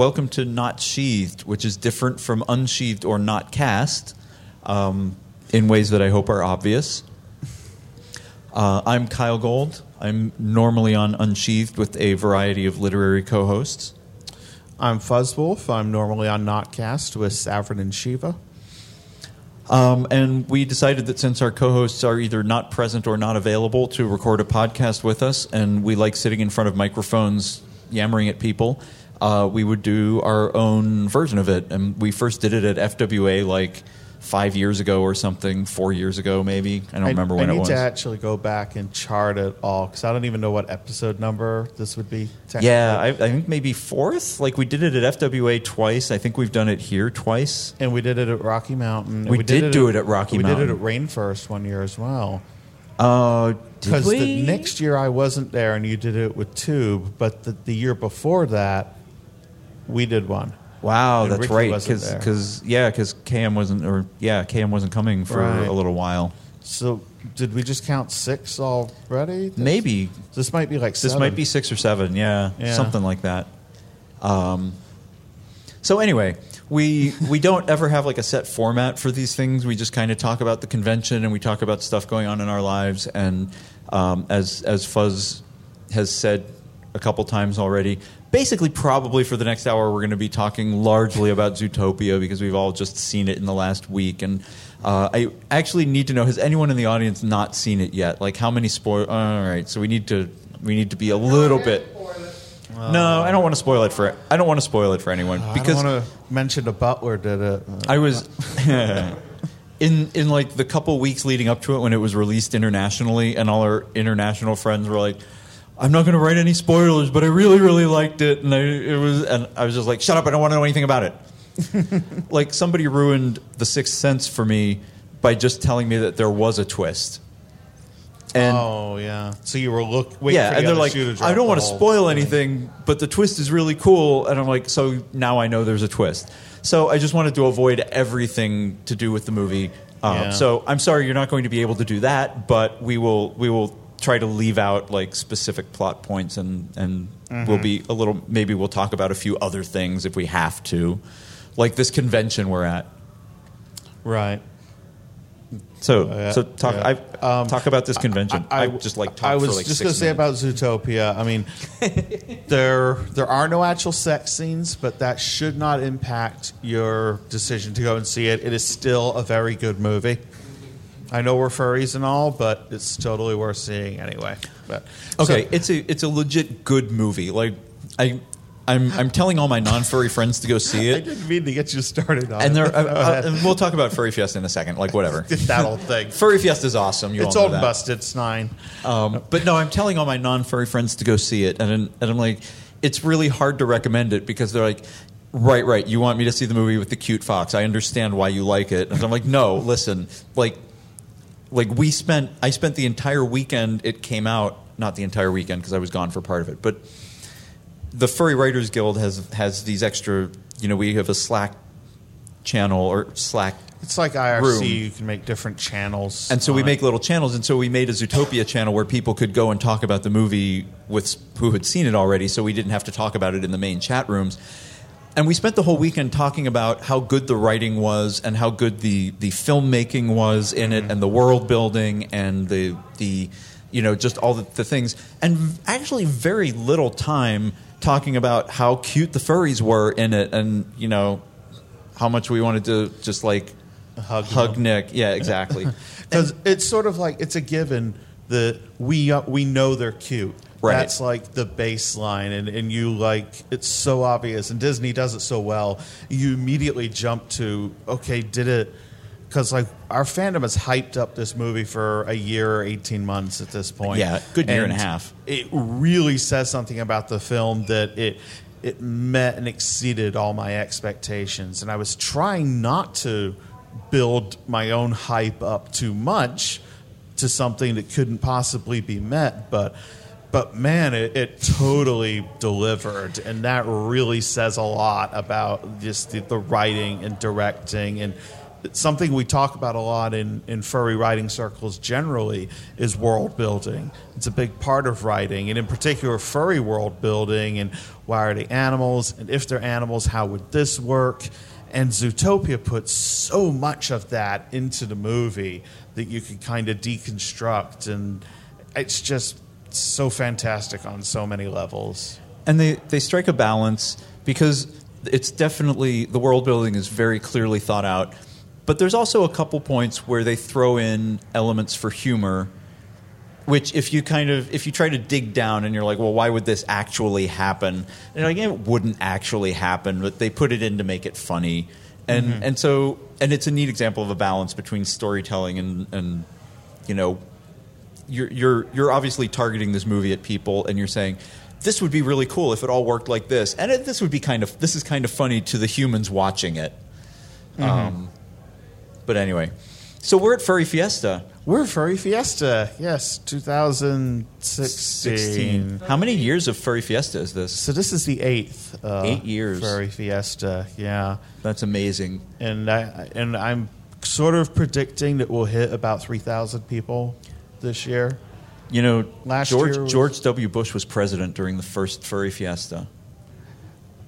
welcome to Not Sheathed, which is different from Unsheathed or Not Cast um, in ways that I hope are obvious. Uh, I'm Kyell Gold. I'm normally on Unsheathed with a variety of literary co hosts. I'm Fuzzwolf. I'm normally on Notcast with Savrin and Shiva. Um, and we decided that since our co hosts are either not present or not available to record a podcast with us, and we like sitting in front of microphones yammering at people, uh, we would do our own version of it. And we first did it at FWA like five years ago or something, four years ago maybe. I don't remember when I it was. I need to actually go back and chart it all because I don't even know what episode number this would be. yeah, I, I think maybe fourth. Like we did it at FWA twice. I think we've done it here twice. and we did it at Rocky Mountain. and We did do it at Rocky we Mountain. We did it at RainFurrest one year as well. Uh, did Because the next year I wasn't there, and you did it with Tube. But the, the year before that, we did one. Wow, And that's Ricky right. Because yeah, because Cam wasn't, or yeah, Cam wasn't coming for Right. a little while. So did we just count six already? This- Maybe This might be like this seven. might be six or seven. Yeah, Yeah. something like that. Um, so anyway, we we don't ever have like a set format for these things. We just kind of talk about the convention and we talk about stuff going on in our lives. And um, as as Fuzz has said a couple times already, basically probably for the next hour we're going to be talking largely about Zootopia because we've all just seen it in the last week. And uh, I actually need to know: has anyone in the audience not seen it yet? Like how many spoil? All right, so we need to we need to be a little bit. No, I don't want to spoil it for. I don't want to spoil it for anyone I because don't want to mention the Butler did it. I was in in like the couple weeks leading up to it when it was released internationally, and all our international friends were like, "I'm not going to write any spoilers, but I really really liked it," and I it was and I was just like, "Shut up! I don't want to know anything about it." like somebody ruined the Sixth Sense for me by just telling me that there was a twist. And oh yeah. So you were look. Waiting yeah, for the and they're like, shoe to drop I don't want to whole spoil thing." anything, but the twist is really cool. And I'm like, so now I know there's a twist. So I just wanted to avoid everything to do with the movie. Um, Yeah. So I'm sorry you're not going to be able to do that, but we will we will try to leave out like specific plot points and and Mm-hmm. we'll be a little maybe we'll talk about a few other things if we have to, like this convention we're at. Right. So yeah, so talk yeah. I, talk about this convention. I, just like talk I was like just going to say about Zootopia. I mean, there there are no actual sex scenes, but that should not impact your decision to go and see it. It is still a very good movie. I know we're furries and all, but it's totally worth seeing anyway. But Okay, so- it's a it's a legit good movie. Like I, I'm I'm telling all my non furry friends to go see it. I didn't mean to get you started on and it. uh, uh, and we'll talk about Furry Fiesta in a second. Like whatever, that whole thing. Furry Fiesta is awesome. You It's all old and that. busted. It's nine. Um, but no, I'm telling all my non furry friends to go see it, and and I'm like, it's really hard to recommend it because they're like. Right, right. You want me to see the movie with the cute fox? I understand why you like it. And I'm like, no, listen, like, like we spent. I spent the entire weekend. It came out, not the entire weekend because I was gone for part of it, but the Furry Writers Guild has has these extra. You know, we have a Slack channel or Slack It's like IRC. Room. You can make different channels. and so we on make little channels, and so we made a Zootopia channel where people could go and talk about the movie with who had seen it already, so we didn't have to talk about it in the main chat rooms. And we spent the whole weekend talking about how good the writing was and how good the, the filmmaking was in it, mm-hmm. and the world building and the the you know just all the, the things, and actually very little time talking about how cute the furries were in it, and you know how much we wanted to just like Hug hug. Nick. Yeah, exactly. because it's sort of like it's a given that we uh, we know they're cute. Right. That's like the baseline, and, and you like it's so obvious, and Disney does it so well. You immediately jump to okay, did it? Because like our fandom has hyped up this movie for a year or eighteen months at this point. Yeah, good year and a half. It really says something about the film that it it met and exceeded all my expectations, and I was trying not to build my own hype up too much to something that couldn't possibly be met, but. But man, it, it totally delivered, and that really says a lot about just the, the writing and directing and something we talk about a lot in, in furry writing circles generally is world building. It's a big part of writing, and in particular, furry world building and why are they animals, and if they're animals, how would this work? And Zootopia puts so much of that into the movie that you could kind of deconstruct, and it's just so fantastic on so many levels. and they they strike a balance because it's definitely the world building is very clearly thought out but there's also a couple points where they throw in elements for humor which if you kind of if you try to dig down and you're like well why would this actually happen? And like it wouldn't actually happen but they put it in to make it funny. And mm-hmm. and so and it's a neat example of a balance between storytelling and and you know you're you're you're obviously targeting this movie at people and you're saying this would be really cool if it all worked like this. And it, this would be kind of this is kind of funny to the humans watching it. Um, but anyway. So we're at furry fiesta We're Furry Fiesta, yes, 2016. how many years of furry fiesta is this So this is the eighth. Uh, Eight years. Furry Fiesta, yeah, that's amazing and I and I'm sort of predicting that we'll hit about 3,000 people this year. you know Last george year was- george w bush was president during the first furry fiesta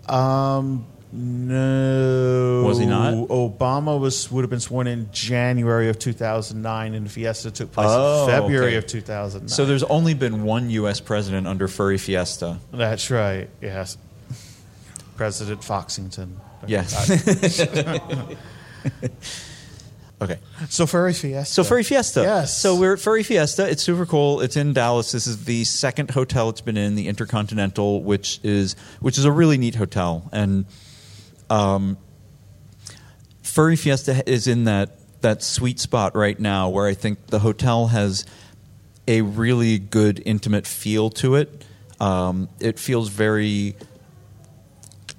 Um, no, Was he not? Obama was would have been sworn in January of 2009, and Fiesta took place Oh, in February okay. of 2009. so there's only been one us president under furry fiesta that's right. Yes, President Foxington. yes okay So Furry Fiesta. So Furry Fiesta. Yes. So we're at Furry Fiesta. It's super cool. It's in Dallas. This is the second hotel it's been in, the Intercontinental, which is which is a really neat hotel. And um, Furry Fiesta is in that that sweet spot right now where I think the hotel has a really good intimate feel to it. Um, it feels very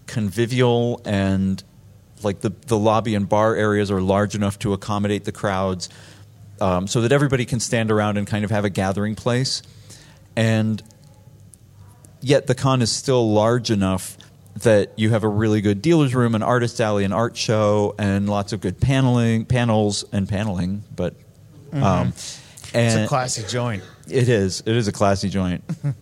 convivial and like the, the lobby and bar areas are large enough to accommodate the crowds um, so that everybody can stand around and kind of have a gathering place and yet the con is still large enough that you have a really good dealer's room an artist alley an art show and lots of good paneling panels and paneling but um, It's a classy joint. it is it is a classy joint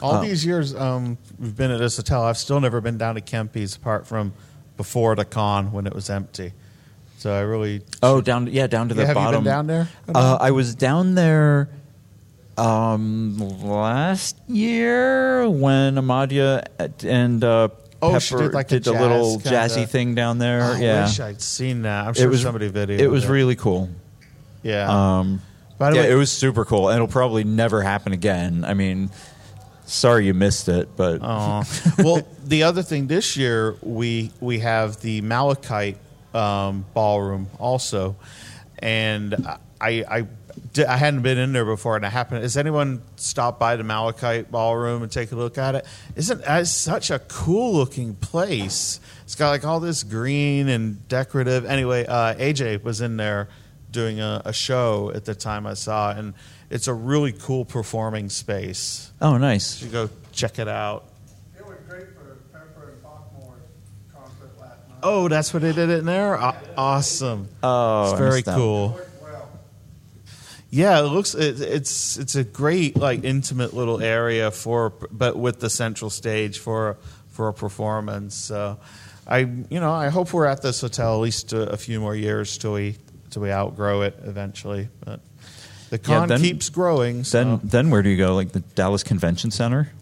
All Oh. these years um, we've been at this hotel, I've still never been down to Kempy's apart from before the con when it was empty. So I really. oh down yeah down to the Yeah, have you bottom been down there? Uh, I was down there um, last year when Amadia and uh, Oh, Pepper she did like a the little kinda- jazzy thing down there. I yeah, wish I'd seen that. I'm sure it was somebody videoed It it was really cool. Yeah. Um, By the yeah, way- it was super cool, and it'll probably never happen again. I mean, sorry you missed it, but Aw. well, the other thing this year we we have the Malachite um, ballroom also, and I I I hadn't been in there before, and it happened. Has anyone stopped by the Malachite ballroom and take a look at it? Isn't it's such a cool looking place? It's got like all this green and decorative. Anyway, uh, AJ was in there doing a, a show at the time I saw, it, and it's a really cool performing space. oh, nice. You should go check it out. It was great for Pepper and Pockmore's concert last night. Oh, that's what they did in there. Awesome. Oh, it's very missed that. cool. Yeah, it looks it, it's it's a great like intimate little area for but with the central stage for for a performance. So I you know I hope we're at this hotel at least a, a few more years till we till we outgrow it eventually. But the Yeah, con then- keeps growing. So. Then, then where do you go? Like the Dallas Convention Center?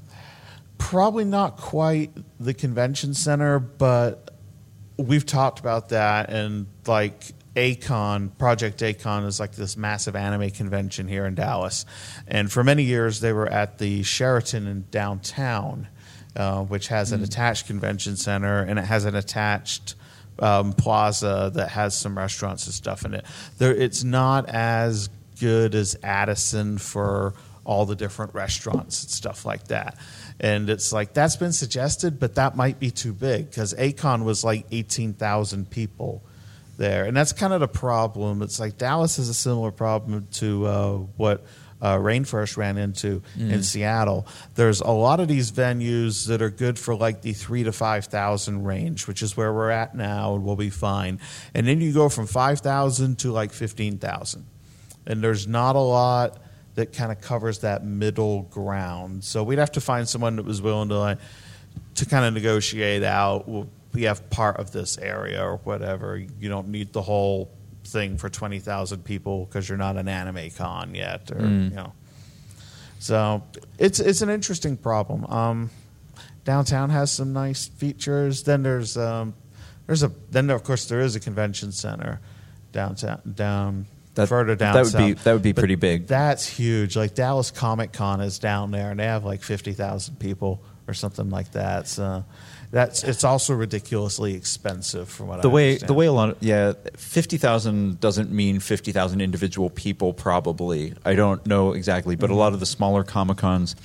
probably not quite the convention center, but we've talked about that and like A-Kon, Project A-Kon is like this massive anime convention here in Dallas. And for many years they were at the Sheraton in downtown, uh, which has an attached convention center and it has an attached um, plaza that has some restaurants and stuff in it. There, it's not as good as Addison for all the different restaurants and stuff like that. And it's like that's been suggested, but that might be too big because A-Kon was like eighteen thousand people there, and that's kind of the problem. It's like Dallas has a similar problem to uh, what uh, RainFurrest ran into Mm. in Seattle. There's a lot of these venues that are good for like the three to five thousand range, which is where we're at now, and we'll be fine. And then you go from five thousand to like fifteen thousand, and there's not a lot that kind of covers that middle ground. So we'd have to find someone that was willing to like to kind of negotiate out. Well, we have part of this area or whatever. You don't need the whole thing for twenty thousand people because you're not an anime con yet, or you know. So it's it's an interesting problem. Um, downtown has some nice features. Then there's um, there's a then of course there is a convention center downtown down That- further down. that would be- that would be But pretty big. That's huge. Like Dallas Comic Con is down there, and they have like fifty thousand people or something like that. So that's it's also ridiculously expensive from what the I way understand. the way a lot of yeah fifty thousand doesn't mean fifty thousand individual people probably. I don't know exactly but a lot of the smaller comic cons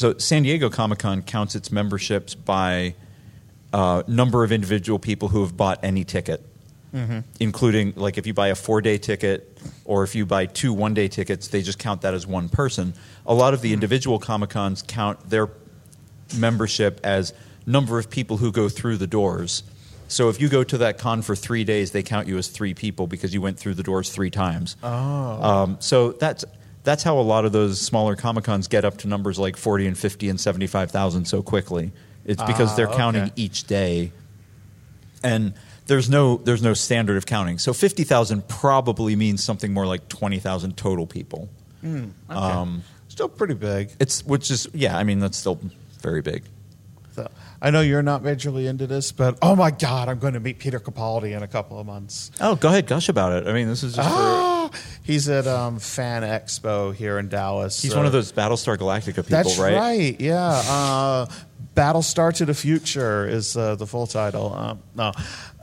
so San Diego Comic Con counts its memberships by uh, number of individual people who have bought any ticket. Including like if you buy a four day ticket or if you buy two one day tickets they just count that as one person. A lot of the individual comic cons count their membership as number of people who go through the doors. So if you go to that con for three days, they count you as three people because you went through the doors three times. Oh. Um, so that's that's how a lot of those smaller comic cons get up to numbers like forty and fifty and seventy five thousand so quickly. It's because Ah, they're counting okay. each day, and there's no there's no standard of counting. So fifty thousand probably means something more like twenty thousand total people. Okay. um, still pretty big. It's which is yeah, I mean that's still very big. I know you're not majorly into this, but oh my god, I'm going to meet Peter Capaldi in a couple of months. Oh, go ahead, gush about it. I mean, this is just for, Ah, he's at um, Fan Expo here in Dallas. he's Uh, one of those Battlestar Galactica people, That's right? right. Yeah. Uh, Battlestar to the Future is uh, the full title. Um, no,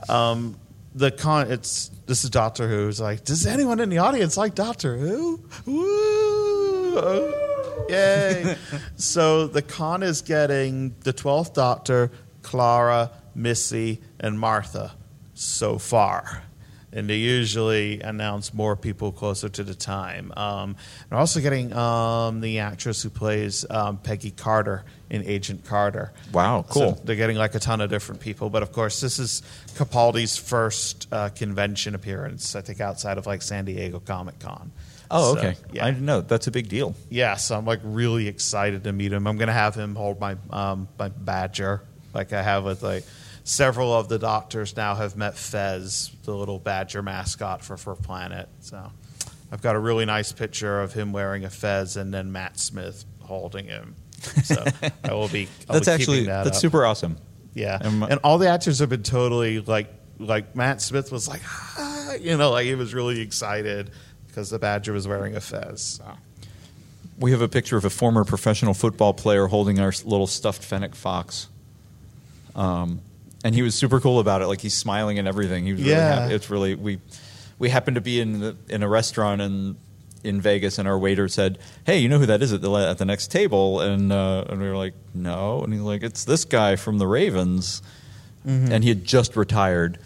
um, the con. It's this is Doctor Who. It's like, does anyone in the audience like Doctor Who? Woo! Yay! so the con is getting the twelfth Doctor, Clara, Missy, and Martha so far. And they usually announce more people closer to the time. Um, they're also getting um, the actress who plays um, Peggy Carter in Agent Carter. Wow, cool. So they're getting like a ton of different people. But of course, this is Capaldi's first uh, convention appearance, I think, outside of like San Diego Comic Con. Oh, So, okay. yeah. I didn't know. That's a big deal. Yeah, so I'm like really excited to meet him. I'm gonna have him hold my um, my badger, like I have with like several of the doctors now have met Fez, the little badger mascot for for Planet. So I've got a really nice picture of him wearing a Fez and then Matt Smith holding him. So I will be. I'll that's be actually that that's up. super awesome. Yeah, Um, and all the actors have been totally like like Matt Smith was like, ah, you know, like he was really excited because the badger was wearing a Fez. So. We have a picture of a former professional football player holding our little stuffed fennec fox. Um, and he was super cool about it. Like he's smiling and everything. He was really Yeah. happy. It's really we we happened to be in the, in a restaurant in in Vegas, and our waiter said, "Hey, you know who that is at the at the next table?" And uh, and we were like, "No." And he's like, "It's this guy from the Ravens," and he had just retired.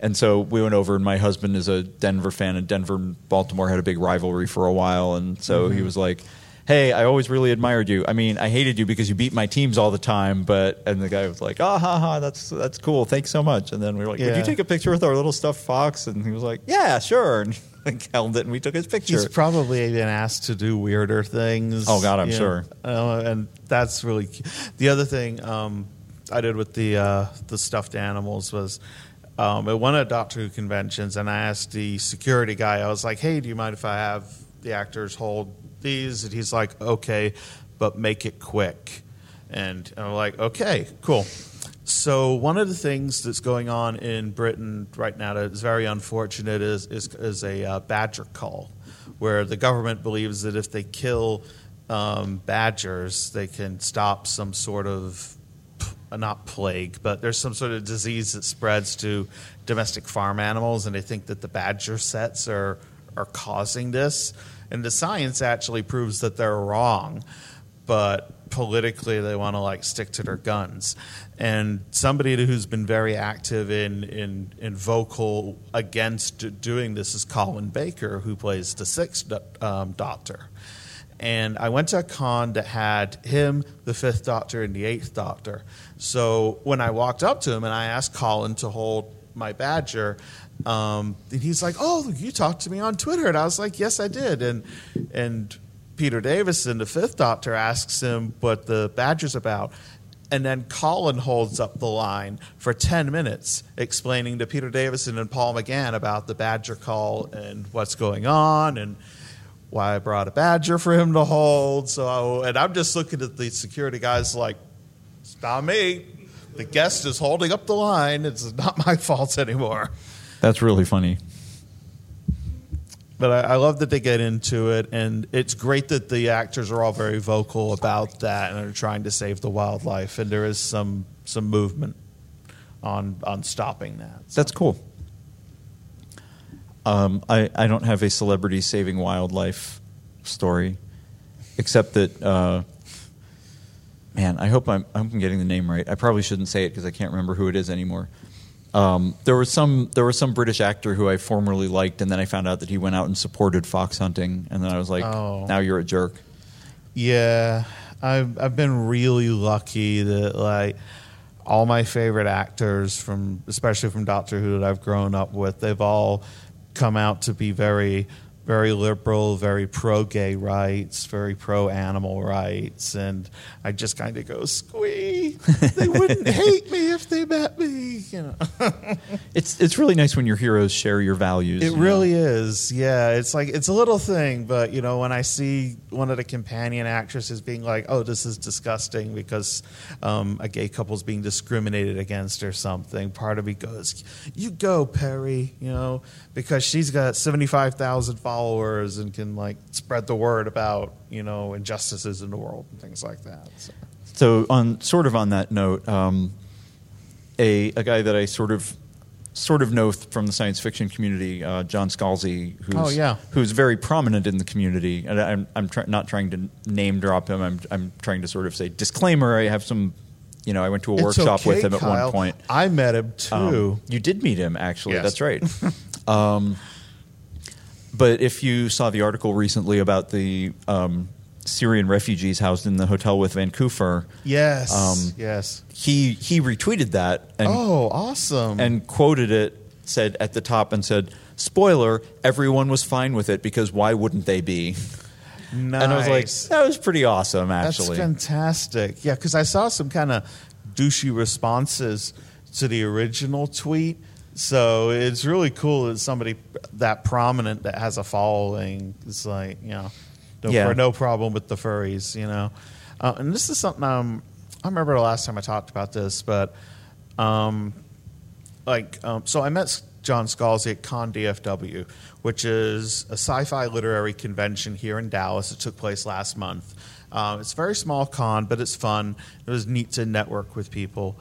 And so we went over, and my husband is a Denver fan, and Denver and Baltimore had a big rivalry for a while. And so he was like, Hey, I always really admired you. I mean, I hated you because you beat my teams all the time, but and the guy was like, "Ah, ha, ha, that's that's cool. Thanks so much." And then we were like, "Would you take a picture with our little stuffed fox?" And he was like, "Yeah, sure." And like, held it, and we took his picture. He's probably been asked to do weirder things. Oh, God, I'm sure. uh, and that's really the other thing um, I did with the uh, the stuffed animals was um, at one of the Doctor Who conventions, and I asked the security guy. I was like, "Hey, do you mind if I have the actors hold these?" And he's like, "Okay, but make it quick." And I'm like, "Okay, cool." So one of the things that's going on in Britain right now that is very unfortunate is is, is a uh, badger cull, where the government believes that if they kill um, badgers, they can stop some sort of not plague, but there's some sort of disease that spreads to domestic farm animals, and they think that the badger setts are are causing this. And the science actually proves that they're wrong, but politically they want to like stick to their guns. And somebody who's been very active in in, in vocal against doing this is Colin Baker, who plays the sixth um, Doctor. And I went to a con that had him, the Fifth Doctor, and the Eighth Doctor. So when I walked up to him and I asked Colin to hold my badger, um, and he's like, "Oh, you talked to me on Twitter," and I was like, "Yes, I did." And and Peter Davison, the Fifth Doctor, asks him what the badger's about. And then Colin holds up the line for 10 minutes explaining to Peter Davison and Paul McGann about the Badger cull and what's going on and why I brought a Badger for him to hold. So, and I'm just looking at the security guys like, it's not me. The guest is holding up the line. It's not my fault anymore. That's really funny. But I, I love that they get into it, and it's great that the actors are all very vocal about that and are trying to save the wildlife. And there is some some movement on on stopping that. So- That's cool. Um, I, I don't have a celebrity saving wildlife story, except that, uh, man, I hope I'm, I'm getting the name right. I probably shouldn't say it because I can't remember who it is anymore. Um, there was some there was some British actor who I formerly liked, and then I found out that he went out and supported fox hunting, and then I was like, Oh. now you're a jerk. Yeah, I've I've been really lucky that like all my favorite actors from especially from Doctor Who that I've grown up with, they've all come out to be very very liberal, very pro gay rights, very pro animal rights, and I just kind of go squee. They wouldn't hate me if they met me, you know. It's it's really nice when your heroes share your values. It you know? really is. Yeah, it's like it's a little thing, but you know, when I see one of the companion actresses being like, "Oh, this is disgusting because um, a gay couple's being discriminated against or something," part of me goes, "You go, Perry," you know, because she's got seventy five thousand followers and can like spread the word about you know injustices in the world and things like that. So. So on sort of on that note, um, a a guy that I sort of sort of know th- from the science fiction community, uh, John Scalzi, who's Oh, yeah. who's very prominent in the community, and I'm I'm try- not trying to name drop him. I'm I'm trying to sort of say disclaimer. I have some, you know, I went to a It's workshop okay, with him at Kyell. one point. I met him too. Um, you did meet him, actually. Yes. That's right. um, but if you saw the article recently about the um, Syrian refugees housed in the hotel with Vancouver, yes, Um, yes. he he retweeted that and Oh, awesome! and quoted it. Said at the top and said, "Spoiler: Everyone was fine with it because why wouldn't they be?" nice. And I was like, "That was pretty awesome, actually." That's fantastic. Yeah, because I saw some kind of douchey responses to the original tweet. So it's really cool that somebody that prominent that has a following is like, you know, no, Yeah. no problem with the furries, you know. Uh, and this is something um, I remember the last time I talked about this, but um, like um, so I met John Scalzi at Con DFW, which is a sci-fi literary convention here in Dallas. It took place last month. Um, it's a very small con, but it's fun. It was neat to network with people.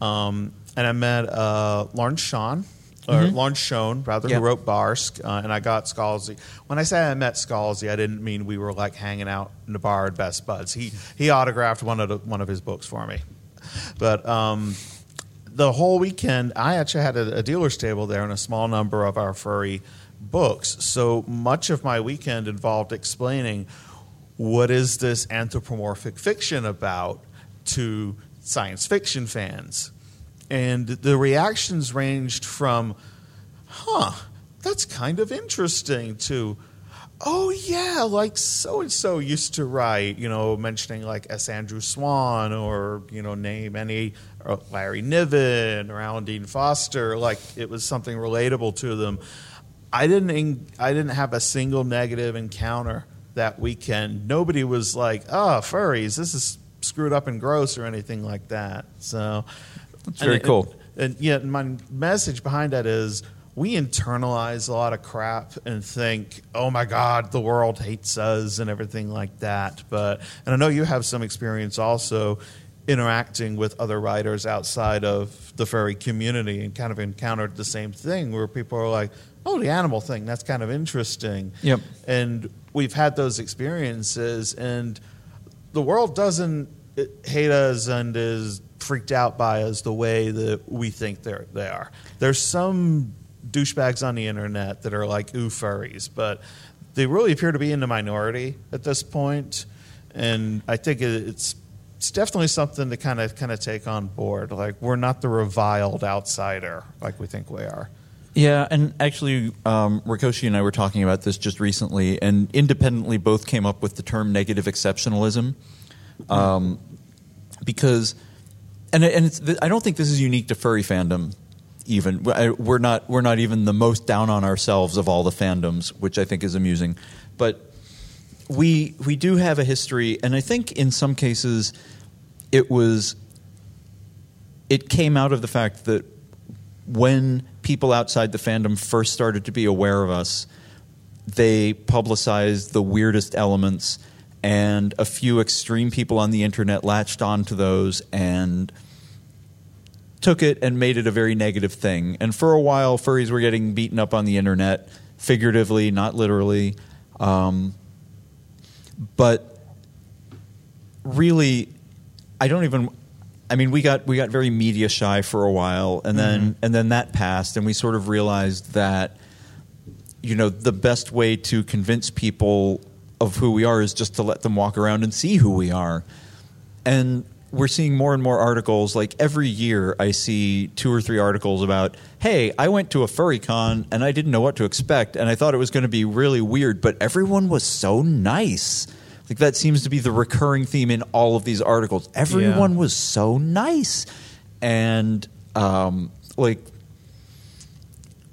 Um, and I met uh, Lawrence Shawn, or Lawrence Schoen, rather, Yeah. who wrote Barsk, uh, and I got Scalzi. When I say I met Scalzi, I didn't mean we were like hanging out in the bar at Best Buds. He he autographed one of the, one of his books for me, but. Um, the whole weekend, I actually had a, a dealer's table there and a small number of our furry books. So much of my weekend involved explaining what is this anthropomorphic fiction about to science fiction fans. And the reactions ranged from, huh, that's kind of interesting, to, oh yeah, like so and so used to write, you know, mentioning like S. Andrew Swann or, you know, name any Larry Niven or Alan Dean Foster, like it was something relatable to them. I didn't I didn't have a single negative encounter that weekend. Nobody was like, "Oh, furries, this is screwed up and gross" or anything like that. So That's very and- cool. And yet, my message behind that is we internalize a lot of crap and think, oh my God, the world hates us and everything like that. But, and I know you have some experience also interacting with other writers outside of the furry community and kind of encountered the same thing where people are like, oh, the animal thing, that's kind of interesting. Yep. And we've had those experiences, and the world doesn't hate us and is freaked out by us the way that we think they're, they are. There's some douchebags on the internet that are like ooh furries, but they really appear to be in the minority at this point. point, and I think it's it's definitely something to kind of kind of take on board. Like we're not the reviled outsider like we think we are. Yeah, and actually, um, Rikoshi and I were talking about this just recently, and independently both came up with the term negative exceptionalism, um, because, and and I don't think this is unique to furry fandom. Even we're not we're not even the most down on ourselves of all the fandoms, which I think is amusing, but we we do have a history, and I think in some cases it was it came out of the fact that when people outside the fandom first started to be aware of us, they publicized the weirdest elements, and a few extreme people on the internet latched onto those and took it and made it a very negative thing. And for a while, furries were getting beaten up on the internet, figuratively, not literally. Um, but really, I don't even. I mean, we got we got very media shy for a while, and then and then that passed, and we sort of realized that you know the best way to convince people of who we are is just to let them walk around and see who we are, and we're seeing more and more articles. Like every year, I see two or three articles about, "Hey, I went to a furry con and I didn't know what to expect, and I thought it was going to be really weird, but everyone was so nice." Like that seems to be the recurring theme in all of these articles. Everyone was so nice, and um, like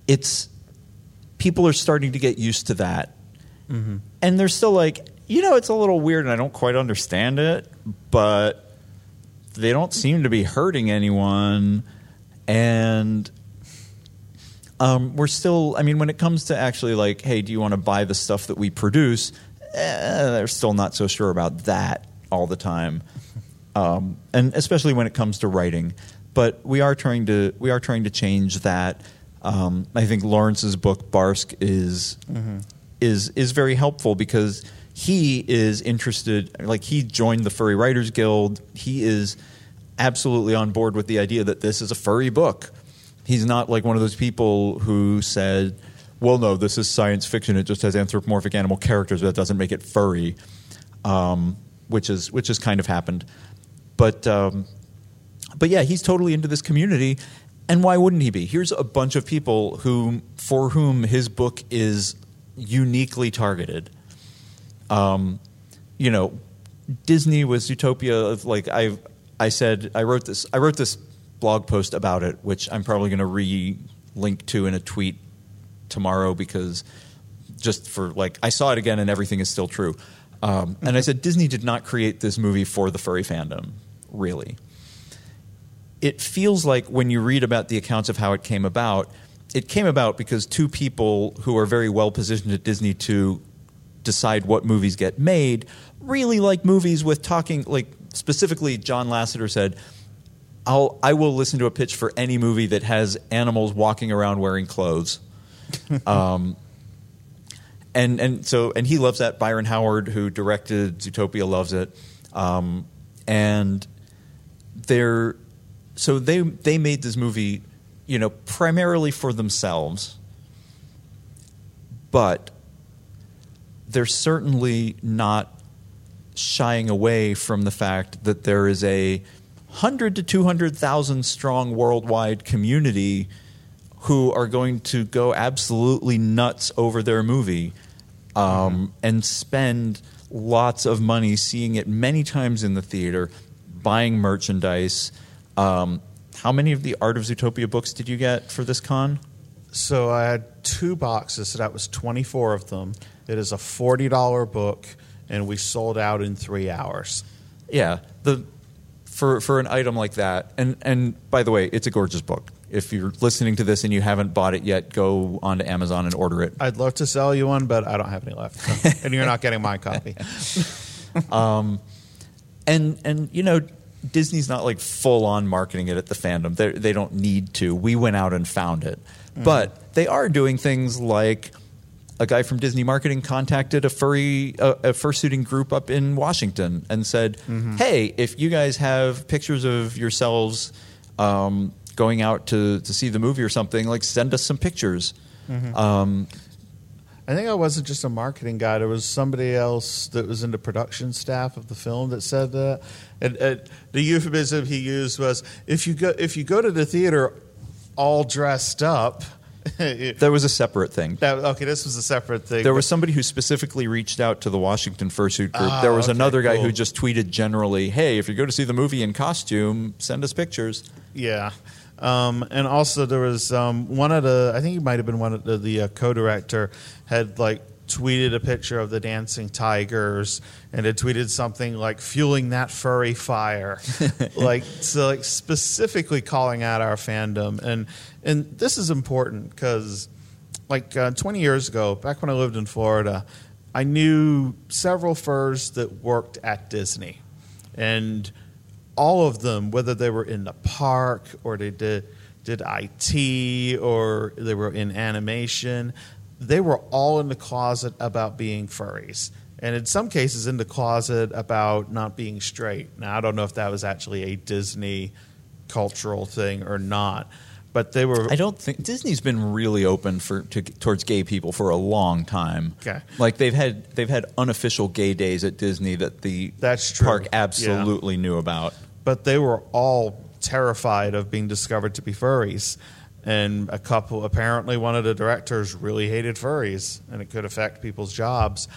it's people are starting to get used to that, and they're still like, you know, it's a little weird, and I don't quite understand it, but they don't seem to be hurting anyone, and um, we're still. I mean, when it comes to actually like, hey, do you want to buy the stuff that we produce? Eh, they're still not so sure about that all the time, um, and especially when it comes to writing. But we are trying to we are trying to change that. Um, I think Lawrence's book Barsk is is is very helpful because he is interested. Like he joined the Furry Writers Guild. He is absolutely on board with the idea that this is a furry book. He's not like one of those people who said, "Well, no, this is science fiction. It just has anthropomorphic animal characters, but that doesn't make it furry," um, which is which has kind of happened. But um, but yeah, he's totally into this community, and why wouldn't he be? Here's a bunch of people who for whom his book is uniquely targeted. Um, you know, Disney was Utopia. Of Like I, I said, I wrote this. I wrote this blog post about it, which I'm probably going to re-link to in a tweet tomorrow because just for like I saw it again and everything is still true. Um, and I said Disney did not create this movie for the furry fandom, really. It feels like when you read about the accounts of how it came about, it came about because two people who are very well positioned at Disney to decide what movies get made really like movies with talking like specifically John Lasseter said I'll I will listen to a pitch for any movie that has animals walking around wearing clothes. um, and and so and he loves that. Byron Howard, who directed Zootopia, loves it. Um, and they're so they they made this movie, you know, primarily for themselves, but they're certainly not shying away from the fact that there is a hundred to two hundred thousand strong worldwide community who are going to go absolutely nuts over their movie um, and spend lots of money seeing it many times in the theater, buying merchandise. Um, how many of the Art of Zootopia books did you get for this con? So I had two boxes, so that was 24 of them. It is a $40 book, and we sold out in three hours. Yeah, the for for an item like that, and and by the way, it's a gorgeous book. If you're listening to this and you haven't bought it yet, go onto Amazon and order it. I'd love to sell you one, but I don't have any left. so- and you're not getting my copy. um, and and you know Disney's not like full on marketing it at the fandom. They they don't need to. We went out and found it, but they are doing things like a guy from Disney marketing contacted a furry a, a fursuiting group up in Washington and said, "Hey, if you guys have pictures of yourselves." Um, going out to, to see the movie or something like send us some pictures um, I think I wasn't just a marketing guy. There was somebody else that was in the production staff of the film that said that. And, and the euphemism he used was if you go if you go to the theater all dressed up. There was a separate thing. that, okay, this was a separate thing. There was somebody who specifically reached out to the Washington Fursuit Group. Ah, there was okay, another guy who just tweeted generally, "Hey, if you go to see the movie in costume, send us pictures." Yeah. Um, and also there was um, one of the I think he might have been one of the, the uh, co-director had like tweeted a picture of the dancing tigers and had tweeted something like fueling that furry fire like so like specifically calling out our fandom and and this is important because like uh, 20 years ago back when i lived in florida i knew several furs that worked at disney and all of them, whether they were in the park or they did did IT or they were in animation, they were all in the closet about being furries. And in some cases, in the closet about not being straight. Now, I don't know if that was actually a Disney cultural thing or not, but they were. I don't think Disney's been really open for to, towards gay people for a long time. Okay. like they've had they've had unofficial gay days at Disney that the That's true. park Yeah. absolutely knew about. but they were all terrified of being discovered to be furries. And a couple, apparently, one of the directors really hated furries, and it could affect people's jobs.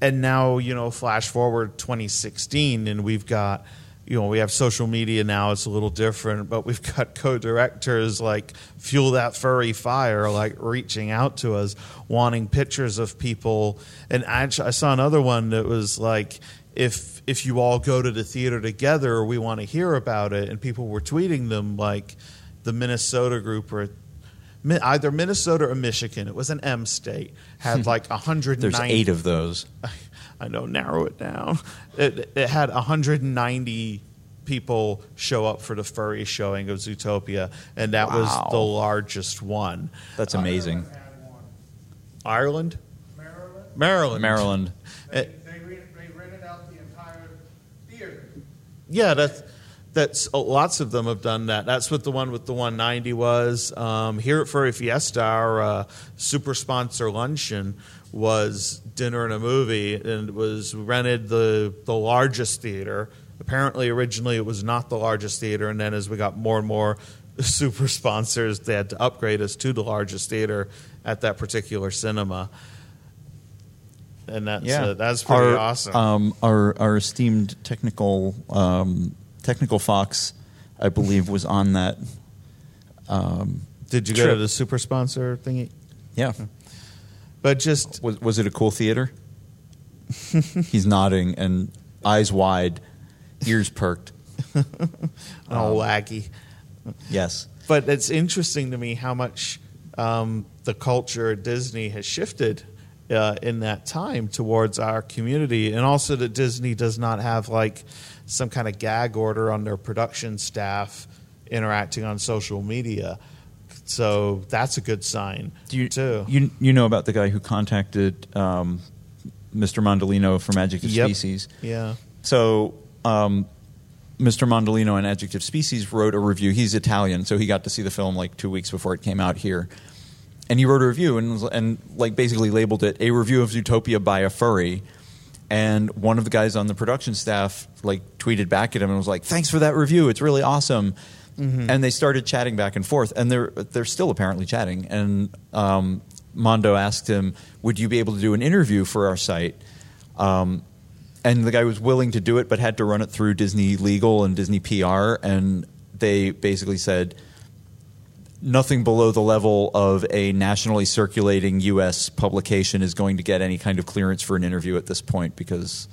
And now, you know, flash forward 2016, and we've got, you know, we have social media now. It's a little different, but we've got co-directors like fuel that furry fire, like reaching out to us, wanting pictures of people. And actually, I saw another one that was like, if if you all go to the theater together, we want to hear about it. And people were tweeting them like the Minnesota group or either Minnesota or Michigan. It was an M state had hmm. like a hundred. There's eight of those. I know, narrow it down. It, it had 190 people show up for the furry showing of Zootopia, and that Wow. was the largest one. That's amazing. Maryland. Ireland, Maryland, Maryland, Maryland. they, they, they rented out the entire theater. Yeah, that's that's oh, lots of them have done that. That's what the one with the 190 was. Um, here at Furry Fiesta, our uh, super sponsor luncheon was dinner and a movie, and it was rented the the largest theater. Apparently, originally it was not the largest theater, and then as we got more and more super sponsors, they had to upgrade us to the largest theater at that particular cinema. And that's uh, that's pretty our, awesome. Um, our our esteemed technical um, technical Fox, I believe, was on that. Um, Did you go to the super sponsor thingy? yeah, But just was was it a cool theater? He's nodding and eyes wide, ears perked. all laggy. Yes. But it's interesting to me how much um, the culture at Disney has shifted uh, in that time towards our community, and also that Disney does not have like some kind of gag order on their production staff interacting on social media. So that's a good sign Do you too. You you know about the guy who contacted um, Mr. Mondolino from Adjective Yep. Species? yeah. So, um, Mr. Mondolino and Adjective Species wrote a review. He's Italian, so he got to see the film like two weeks before it came out here. And he wrote a review and, and like basically labeled it a review of Zootopia by a furry. And one of the guys on the production staff like tweeted back at him and was like, "Thanks for that review. It's really awesome." And they started chatting back and forth, and they're they're still apparently chatting. And um, Mondo asked him, "Would you be able to do an interview for our site?" Um, and the guy was willing to do it, but had to run it through Disney Legal and Disney PR, and they basically said nothing below the level of a nationally circulating U.S. publication is going to get any kind of clearance for an interview at this point because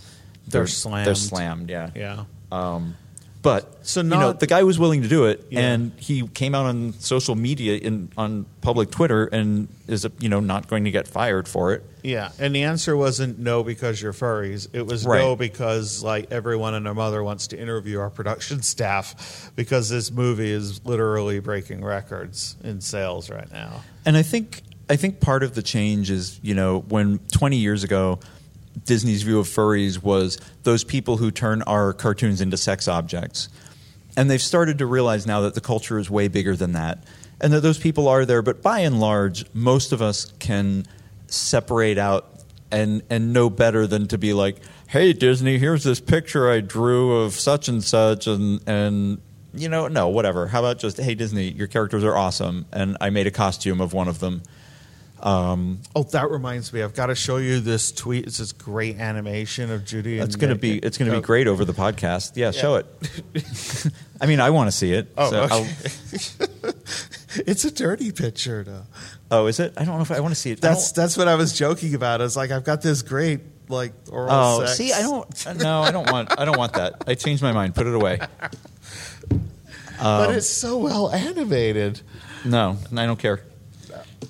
They're They're slammed. slammed. Yeah. Yeah. Um, but So you know, not- the guy was willing to do it, Yeah. and he came out on social media in on public Twitter, and is you know not going to get fired for it. Yeah, and the answer wasn't no because you're furries. It was no because like everyone and their mother wants to interview our production staff because this movie is literally breaking records in sales right now. And I think I think part of the change is you know when 20 years ago Disney's view of furries was those people who turn our cartoons into sex objects, and they've started to realize now that the culture is way bigger than that, and that those people are there. But by and large, most of us can separate out and and know better than to be like, "Hey Disney, here's this picture I drew of such and such," and and you know, no, whatever. How about just, "Hey Disney, your characters are awesome," and I made a costume of one of them. Um, Oh, that reminds me. I've got to show you this tweet. It's this great animation of Judy. It's going to be it's going to be great over the podcast. Yeah, show it. I mean, I want to see it. Oh, so okay. It's a dirty picture, though. oh, is it? I don't know if I want to see it. That's that's what I was joking about. It's like I've got this great like oral oh, sex. see, I don't. No, I don't want. I don't want that. I changed my mind. Put it away. but it's so well animated. No, and I don't care.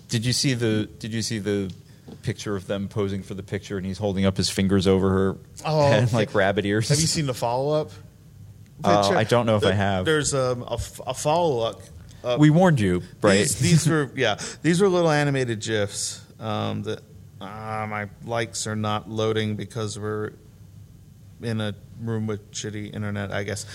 Did you see the Did you see the picture of them posing for the picture, and he's holding up his fingers over her Oh, head like rabbit ears? Have you seen the follow up? Oh, I don't know if I have. There's um, a, a follow up. Uh, We warned you, right? These, these were yeah. These were little animated gifs um, that uh, my likes are not loading because we're in a room with shitty internet, I guess.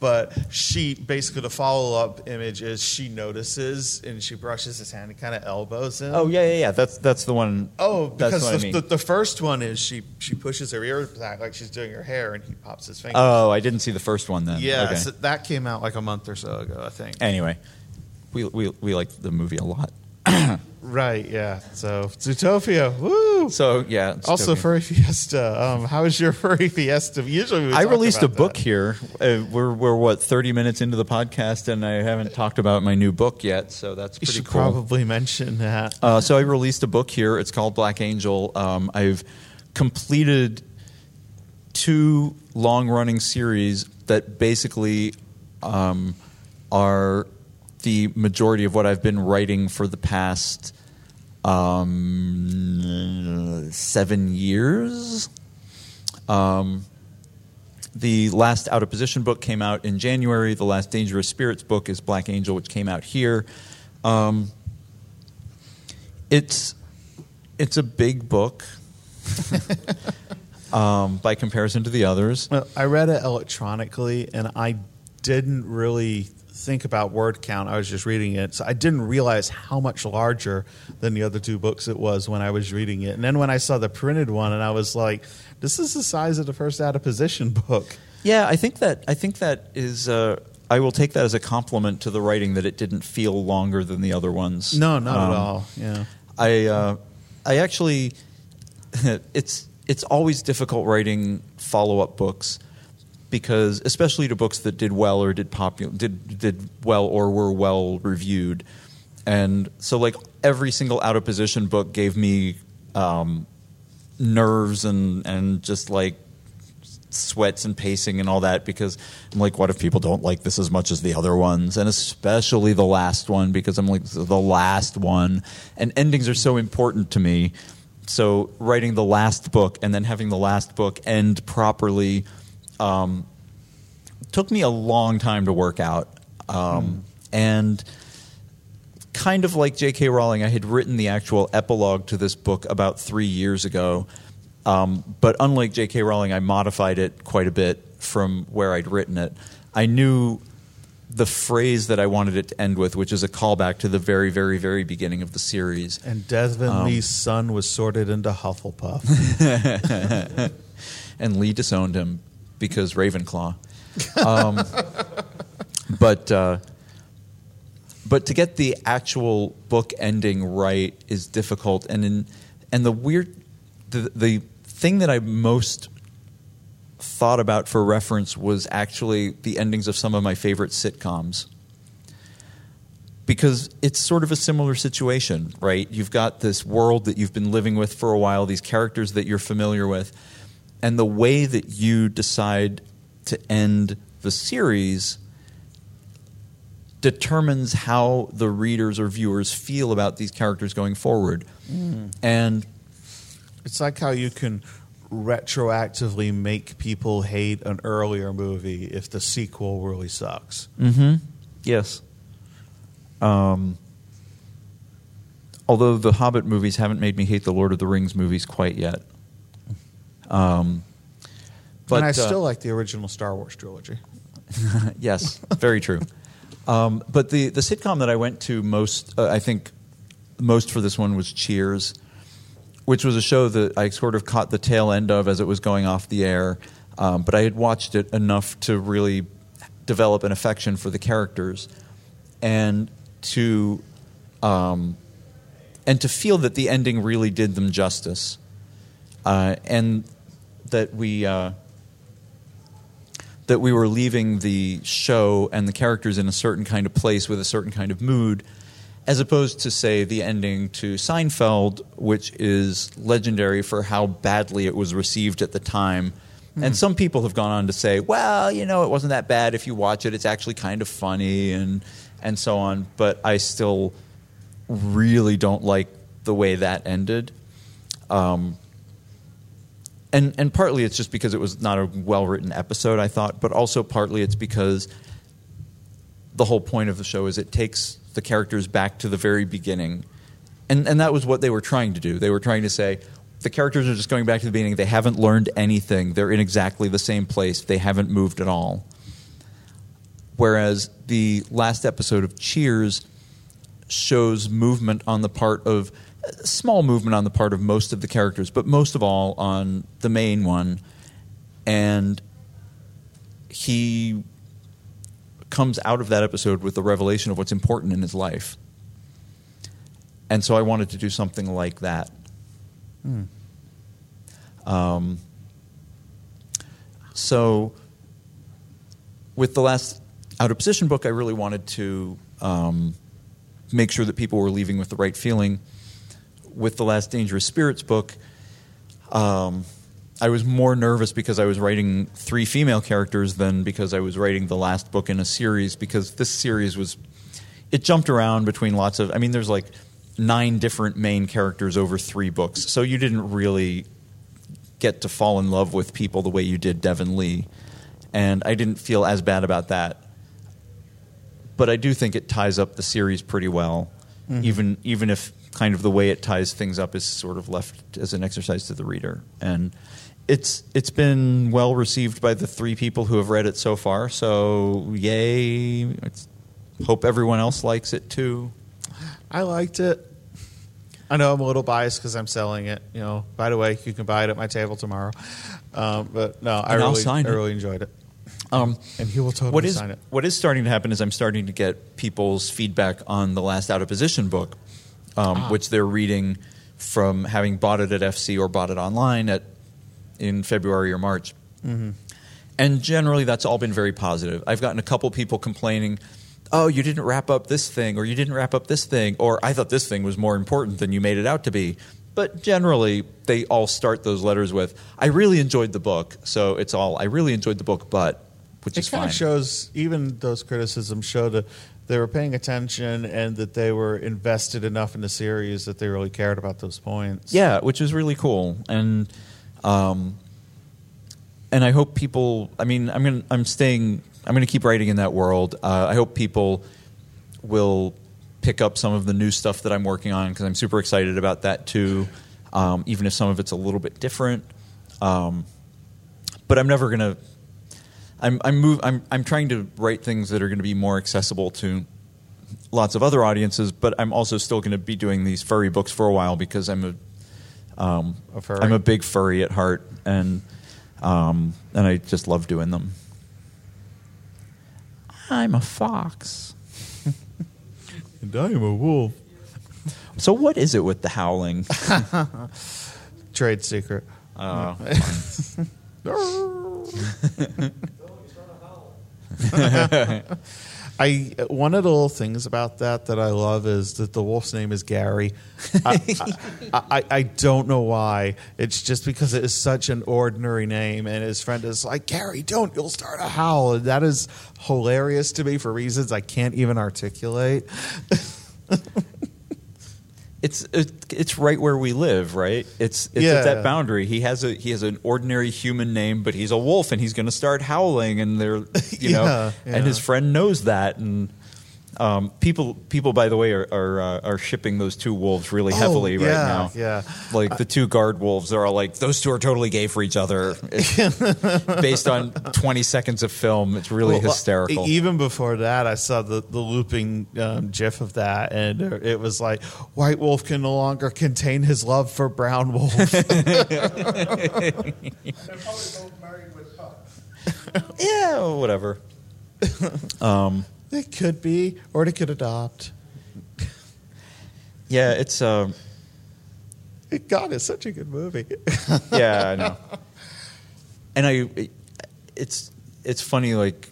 But she basically the follow up image is she notices and she brushes his hand and kind of elbows him. oh yeah, yeah, yeah. That's that's the one. Oh, that's because what I the, mean. the, the first one is she she pushes her ear back like she's doing her hair and he pops his finger. oh, I didn't see the first one then. yeah, Okay. so that came out like a month or so ago, I think. Anyway, we we we liked the movie a lot. Right, yeah. So Zootopia, woo! So yeah. Also. Furry Fiesta. Um, how is your Furry Fiesta? Usually, we I released a book that. here. Uh, we're we're what thirty minutes into the podcast, and I haven't talked about my new book yet. So that's You should cool. probably mention that. Uh, so I released a book here. It's called Black Angel. Um, I've completed two long-running series that basically um, are the majority of what I've been writing for the past um, seven years. Um, the last Out of Position book came out in January. The last Dangerous Spirits book is Black Angel, which came out here. Um, it's it's a big book um, by comparison to the others. Well, I read it electronically, and I didn't really think about word count. I was just reading it, so I didn't realize how much larger than the other two books it was when I was reading it. And then when I saw the printed one, and I was like, "This is the size of the first out of position book." Yeah, I think that I think that is. Uh, I will take that as a compliment to the writing that it didn't feel longer than the other ones. No, not Um, at all. Yeah. I uh, I actually it's it's always difficult writing follow up books because especially to books that did well or did popular did did well or were well reviewed, and so like every single out of position book gave me um, nerves and and just like sweats and pacing and all that because I'm like, what if people don't like this as much as the other ones? And especially the last one because I'm like, the last one. And endings are so important to me. So writing the last book and then having the last book end properly um, took me a long time to work out. Um, And kind of like J.K. Rowling, I had written the actual epilogue to this book about three years ago. Um, but unlike J.K. Rowling, I modified it quite a bit from where I'd written it. I knew the phrase that I wanted it to end with, which is a callback to the very, very, very beginning of the series. And Desmond Um, Lee's son was sorted into Hufflepuff. and Lee disowned him because Ravenclaw. Um, but uh, but to get the actual book ending right is difficult, and in and the weird the the thing that I most thought about for reference was actually the endings of some of my favorite sitcoms because it's sort of a similar situation, right? You've got this world that you've been living with for a while, these characters that you're familiar with, and the way that you decide to end the series determines how the readers or viewers feel about these characters going forward. And It's like how you can retroactively make people hate an earlier movie if the sequel really sucks. Mm-hmm. Yes. Um, although the Hobbit movies haven't made me hate the Lord of the Rings movies quite yet. Um, but and I uh, still like the original Star Wars trilogy. yes, very true. Um, but the the sitcom that I went to most, uh, I think, most for this one was Cheers, which was a show that I sort of caught the tail end of as it was going off the air. Um, but I had watched it enough to really develop an affection for the characters and to um, and to feel that the ending really did them justice, uh, and that we uh, that we were leaving the show and the characters in a certain kind of place with a certain kind of mood, as opposed to say the ending to Seinfeld, which is legendary for how badly it was received at the time. And some people have gone on to say, well, you know, it wasn't that bad if you watch it. It's actually kind of funny and and so on. But I still really don't like the way that ended. Um, and and partly it's just because it was not a well written episode, I thought, but also partly it's because the whole point of the show is it takes the characters back to the very beginning. And and that was what they were trying to do. They were trying to say the characters are just going back to the beginning. They haven't learned anything. They're in exactly the same place. They haven't moved at all. Whereas the last episode of Cheers shows movement on the part of small movement on the part of most of the characters, but most of all on the main one. And he comes out of that episode with the revelation of what's important in his life. And so I wanted to do something like that. Um, so with the last out of position book, I really wanted to um, make sure that people were leaving with the right feeling. With the last Dangerous Spirits book, um, I was more nervous because I was writing three female characters than because I was writing the last book in a series. Because this series was, it jumped around between lots of. I mean, there's like nine different main characters over three books, so you didn't really get to fall in love with people the way you did Devon Lee, and I didn't feel as bad about that but I do think it ties up the series pretty well, even even if kind of the way it ties things up is sort of left as an exercise to the reader. And it's it's been well received by the three people who have read it so far. So yay! It's, hope everyone else likes it too. I liked it. I know I'm a little biased because I'm selling it. You know, by the way, you can buy it at my table tomorrow. Um, but no, I And really, I it. really enjoyed it, Um, and he will totally what is sign it. what is starting to happen is I'm starting to get people's feedback on the last out of position book, um, Ah. which they're reading from having bought it at FC or bought it online at in February or March. Mm-hmm. And generally, that's all been very positive. I've gotten a couple people complaining, "Oh, you didn't wrap up this thing, or you didn't wrap up this thing, or I thought this thing was more important than you made it out to be." But generally, they all start those letters with, "I really enjoyed the book." So it's all, "I really enjoyed the book, but," which It is kind of shows, even those criticisms show that they were paying attention and that they were invested enough in the series that they really cared about those points. Yeah, which is really cool, and um, and I hope people. I mean, I'm gonna I'm staying. I'm gonna keep writing in that world. Uh, I hope people will pick up some of the new stuff that I'm working on because I'm super excited about that too. Um, even if some of it's a little bit different, um, but I'm never gonna. I'm I'm move. I'm I'm trying to write things that are going to be more accessible to lots of other audiences, but I'm also still going to be doing these furry books for a while because I'm a um, A furry? I'm a big furry at heart, and um, and I just love doing them. I'm a fox. And I am a wolf. So what is it with the howling? Trade secret. Uh, I one of the little things about that that I love is that the wolf's name is Gary. I, I, I, I don't know why. It's just because it is such an ordinary name, and his friend is like, "Gary, don't! You'll start a howl." And that is hilarious to me for reasons I can't even articulate. it's it's right where we live, right? It's it's Yeah. at that boundary. He has a he has an ordinary human name, but he's a wolf, and he's going to start howling, and they're you know, Yeah, and his friend knows that, and Um, people, people, by the way, are are, uh, are shipping those two wolves really Oh, heavily right now. yeah. like the two guard wolves are all like those two are totally gay for each other. Based on twenty seconds of film, it's really Well, hysterical. Even before that, I saw the, the looping um, GIF of that, and it was like, White Wolf can no longer contain his love for Brown Wolf. They're probably both married with pups. yeah, whatever. um, they could be, or it could adopt. yeah, it's um, God, it's such a good movie. yeah, I know. And I, it's it's funny. Like,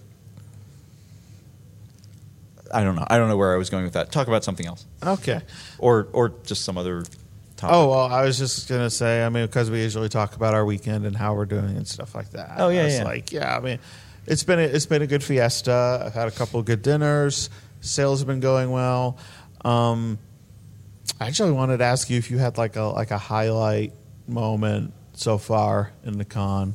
I don't know. I don't know where I was going with that. Talk about something else, okay. or or just some other topic. Oh well, I was just gonna say. I mean, because we usually talk about our weekend and how we're doing and stuff like that. Oh, yeah, I was yeah. Like, yeah. I mean, it's been a, it's been a good fiesta. I've had a couple of good dinners. Sales have been going well. Um, I actually wanted to ask you if you had like a like a highlight moment so far in the con.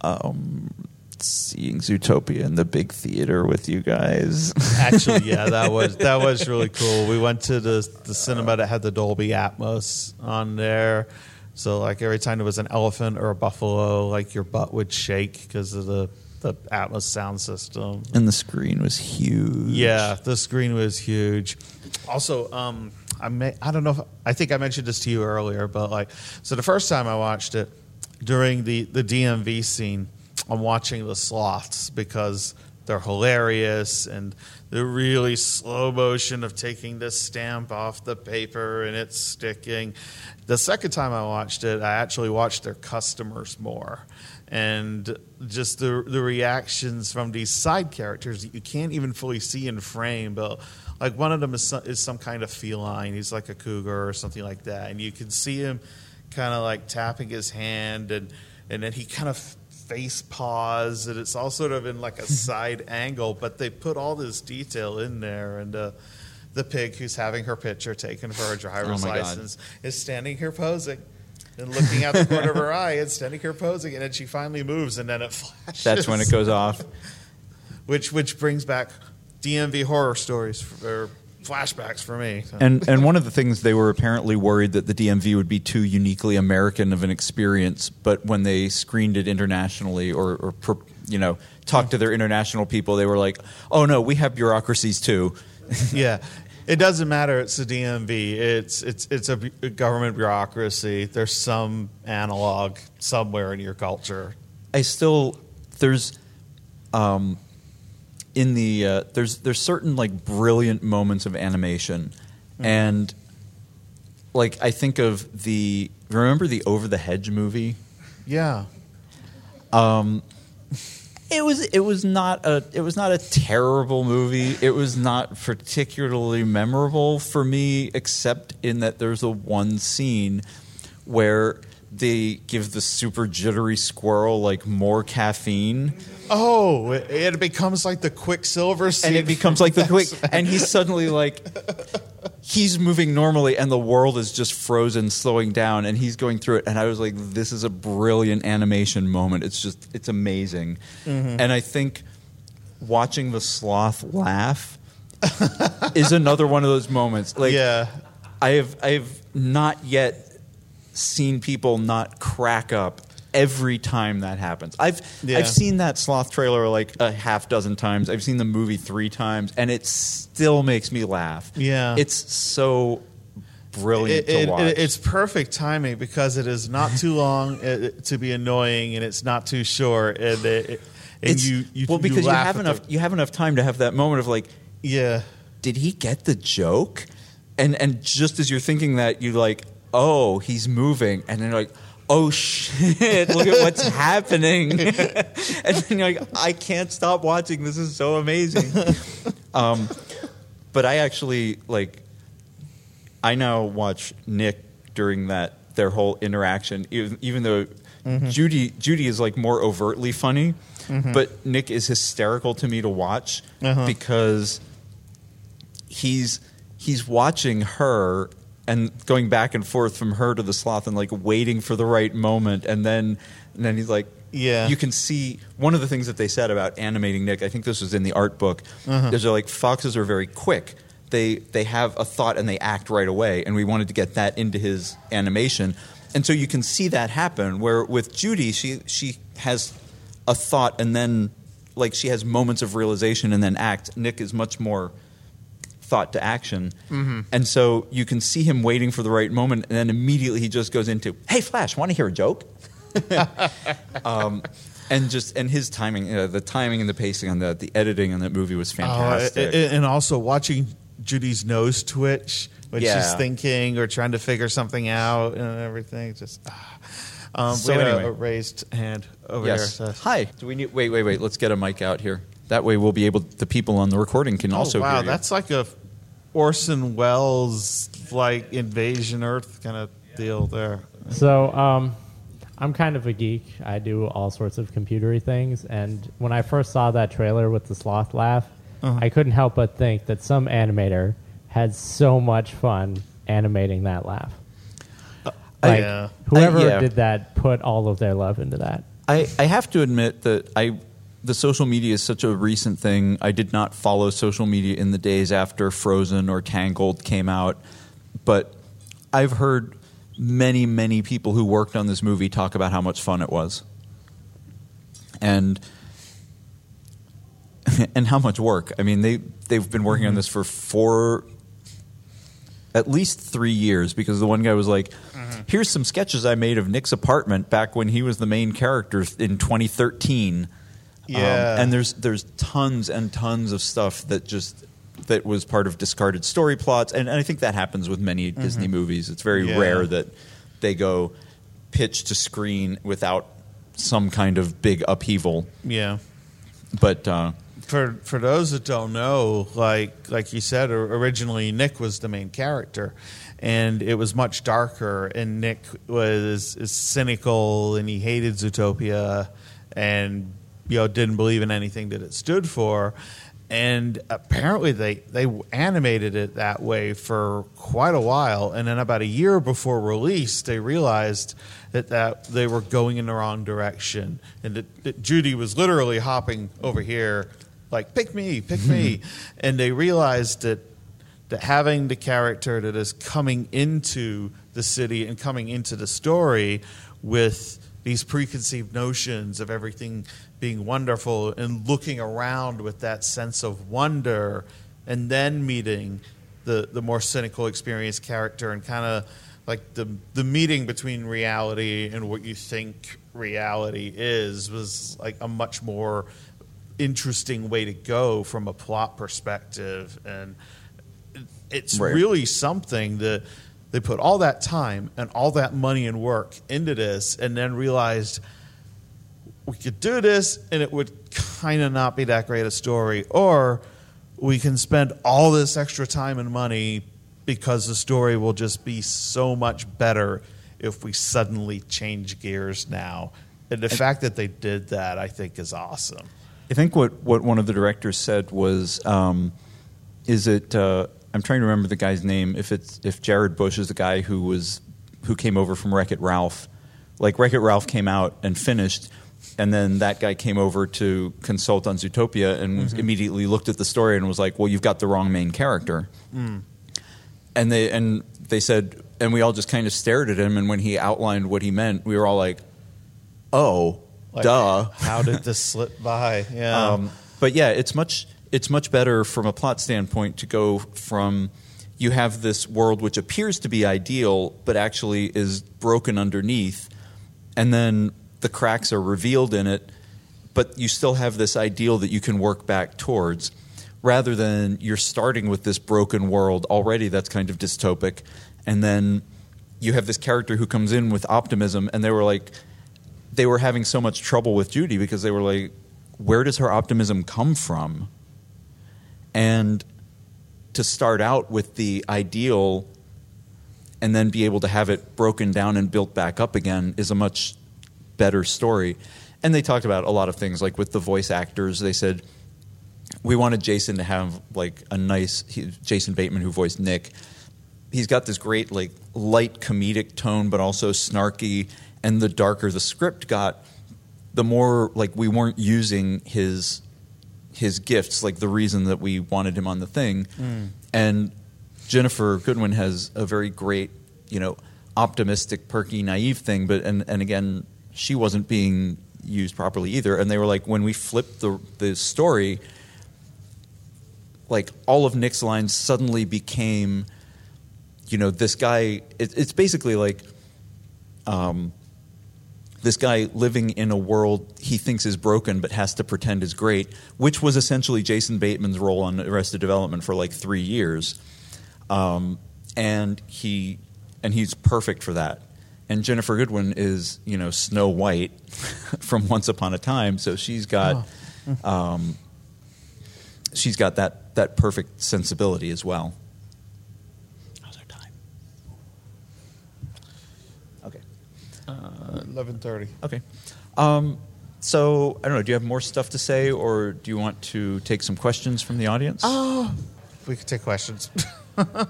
um, seeing Zootopia in the big theater with you guys. Actually, yeah, that was that was really cool. We went to the the cinema that had the Dolby Atmos on there. So like every time there was an elephant or a buffalo, like your butt would shake because of the the Atmos sound system. and the screen was huge. Yeah, the screen was huge. Also, um, I may I don't know if I think I mentioned this to you earlier, but like so the first time I watched it during the the DMV scene, I'm watching the sloths because they're hilarious and the really slow motion of taking the stamp off the paper and it's sticking. The second time I watched it, I actually watched their customers more and just the the reactions from these side characters that you can't even fully see in frame, but like one of them is some, is some kind of feline. He's like a cougar or something like that, and you can see him kind of like tapping his hand, and and then he kind of face paws, and it's all sort of in like a side angle, but they put all this detail in there, and. Uh, the pig who's having her picture taken for her driver's Oh my God. license is standing here posing and looking out the corner of her eye and standing here posing, and then she finally moves, and then it flashes. That's when it goes off. Which which brings back DMV horror stories for, or flashbacks for me. So- And and one of the things they were apparently worried that the DMV would be too uniquely American of an experience, but when they screened it internationally or, or per, you know talked to their international people, they were like, "Oh no, we have bureaucracies too." yeah, it doesn't matter. It's the DMV. It's it's it's a bu- government bureaucracy. There's some analog somewhere in your culture. I still there's um in the uh, there's there's certain like brilliant moments of animation. And like I think of the remember the Over the Hedge movie? Yeah, it was it was not a it was not a terrible movie. It was not particularly memorable for me except in that there's a one scene where they give the super jittery squirrel like more caffeine. Oh, it, it becomes like the Quicksilver scene. and it becomes like the quick and he's suddenly like he's moving normally and the world is just frozen slowing down and he's going through it. And i was like this is a brilliant animation moment. It's just it's amazing. Mm-hmm. and i think watching the sloth laugh is another one of those moments. Like yeah, i have i have not yet seen people not crack up every time that happens. I've Yeah. I've seen that sloth trailer like a half dozen times. I've seen the movie 3 times and it still makes me laugh. Yeah. It's so brilliant It- it- to watch. it- it's perfect timing because it is not too long to be annoying, and it's not too short, and, it, and you, you well because you, laugh have enough the- you have enough time to have that moment of like yeah. did he get the joke? And and just as you're thinking that, you like, oh, he's moving, and then you're like, oh shit, look at what's happening, and then you're like, I can't stop watching. This is so amazing. um, but I actually like, I now watch Nick during that their whole interaction, even, even though. Judy Judy is like more overtly funny, but Nick is hysterical to me to watch Uh-huh. because he's he's watching her and going back and forth from her to the sloth and like waiting for the right moment and then and then he's like Yeah. you can see one of the things that they said about animating Nick. I think this was in the art book. Uh-huh. Is they're like foxes are very quick. They they have a thought and they act right away, and we wanted to get that into his animation, and so you can see that happen. Where with Judy, she she has a thought and then like she has moments of realization and then act. Nick is much more thought to action. Mm-hmm. And so you can see him waiting for the right moment, and then immediately he just goes into, "Hey, Flash, want to hear a joke?" um, and just and his timing, uh, the timing and the pacing on that, the editing on that movie was Oh, fantastic. a- and also watching Judy's nose twitch when she's thinking or trying to figure something out and everything. Just ah. um, So we had anyway. a, raised hand over yes. there. so- Hi. Do we need? Wait, wait, wait. Let's get a mic out here. That way, we'll be able. The people on the recording can also oh, wow, hear you. that's like a Orson Welles like Invasion Earth kind of deal there. So, um, I'm kind of a geek. I do all sorts of computery things, and when I first saw that trailer with the sloth laugh, Uh-huh. I couldn't help but think that some animator had so much fun animating that laugh. Like, yeah. whoever Uh, yeah. did that put all of their love into that. I, I have to admit that I the social media is such a recent thing. I did not follow social media in the days after Frozen or Tangled came out, but I've heard many many people who worked on this movie talk about how much fun it was, and and how much work. I mean they they've been working on mm-hmm. this for four at least three years because the one guy was like, mm-hmm. "Here's some sketches I made of Nick's apartment back when he was the main character in 2013." Yeah. Um, and there's there's tons and tons of stuff that just that was part of discarded story plots, and, and I think that happens with many Disney movies. It's very Yeah. rare that they go pitch to screen without some kind of big upheaval. Yeah. But uh, for for those that don't know, like like you said, originally Nick was the main character, and it was much darker. And Nick was is cynical, and he hated Zootopia, and you know didn't believe in anything that it stood for. And apparently they they animated it that way for quite a while, and then about a year before release, they realized that, that they were going in the wrong direction, and that, that Judy was literally hopping over here, like pick me, pick me, and they realized that that having the character that is coming into the city and coming into the story with these preconceived notions of everything being wonderful and looking around with that sense of wonder and then meeting the, the more cynical experienced character and kind of like the the meeting between reality and what you think reality is was like a much more interesting way to go from a plot perspective and it's Right. really something that they put all that time and all that money and work into this and then realized we could do this and it would kind of not be that great a story or we can spend all this extra time and money because the story will just be so much better if we suddenly change gears now and the fact that they did that i think is awesome I think what, what one of the directors said was, um, is it? Uh, I'm trying to remember the guy's name. If it's if Jared Bush is the guy who was who came over from Wreck It Ralph, like Wreck It Ralph came out and finished, and then that guy came over to consult on Zootopia and immediately looked at the story and was like, "Well, you've got the wrong main character." And they and they said, and we all just kind of stared at him. And when he outlined what he meant, we were all like, "Oh, Like, duh." how did this slip by yeah Um, but yeah, it's much it's much better from a plot standpoint to go from you have this world which appears to be ideal but actually is broken underneath, and then the cracks are revealed in it, but you still have this ideal that you can work back towards. Rather than you're starting with this broken world already that's kind of dystopic, and then you have this character who comes in with optimism, and they were like, they were having so much trouble with Judy because they were like, where does her optimism come from? And to start out with the ideal and then be able to have it broken down and built back up again is a much better story. And they talked about a lot of things, like with the voice actors. They said, we wanted Jason to have like a nice he, Jason Bateman who voiced Nick. He's got this great like light comedic tone, but also snarky. And the darker the script got, the more like we weren't using his his gifts, like the reason that we wanted him on the thing. Hmm. And Ginnifer Goodwin has a very great, you know, optimistic, perky, naive thing, but and, and again, she wasn't being used properly either. And they were like, when we flipped the the story, like all of Nick's lines suddenly became, you know, this guy. It, it's basically like, um, this guy living in a world he thinks is broken but has to pretend is great, which was essentially Jason Bateman's role on Arrested Development for like three years, um, and he and he's perfect for that. And Ginnifer Goodwin is you know Snow White from Once Upon a Time, so she's got um, she's got that that perfect sensibility as well. How's our time? Okay. Eleven thirty. Okay. Um, so I don't know. Do you have more stuff to say, or do you want to take some questions from the audience? Oh, we could take questions. People are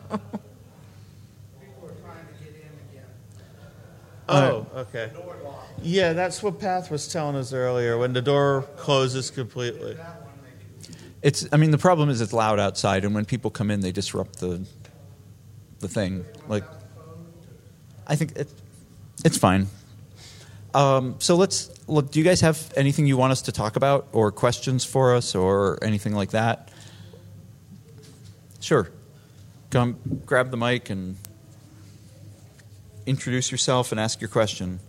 trying to get in again. Oh, okay. Yeah, that's what Path was telling us earlier. When the door closes completely. That one they could It's. I mean, the problem is it's loud outside, and when people come in, they disrupt the the thing. Like, I think it, it's fine. Um, so let's look. Do you guys have anything you want us to talk about, or questions for us, or anything like that? Sure. Come, grab the mic and introduce yourself and ask your question.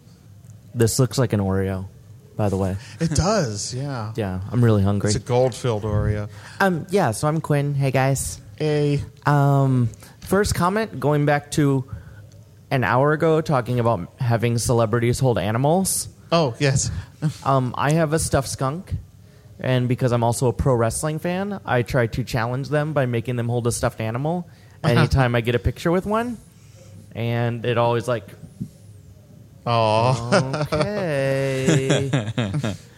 This looks like an Oreo, by the way. It does, yeah. Yeah, I'm really hungry. It's a gold filled Oreo. Um, yeah, so I'm Quinn. Hey guys. Hey. Um, first comment going back to an hour ago, talking about having celebrities hold animals. oh yes, Um, I have a stuffed skunk, and because I'm also a pro wrestling fan, I try to challenge them by making them hold a stuffed animal anytime I get a picture with one, and it always like oh okay.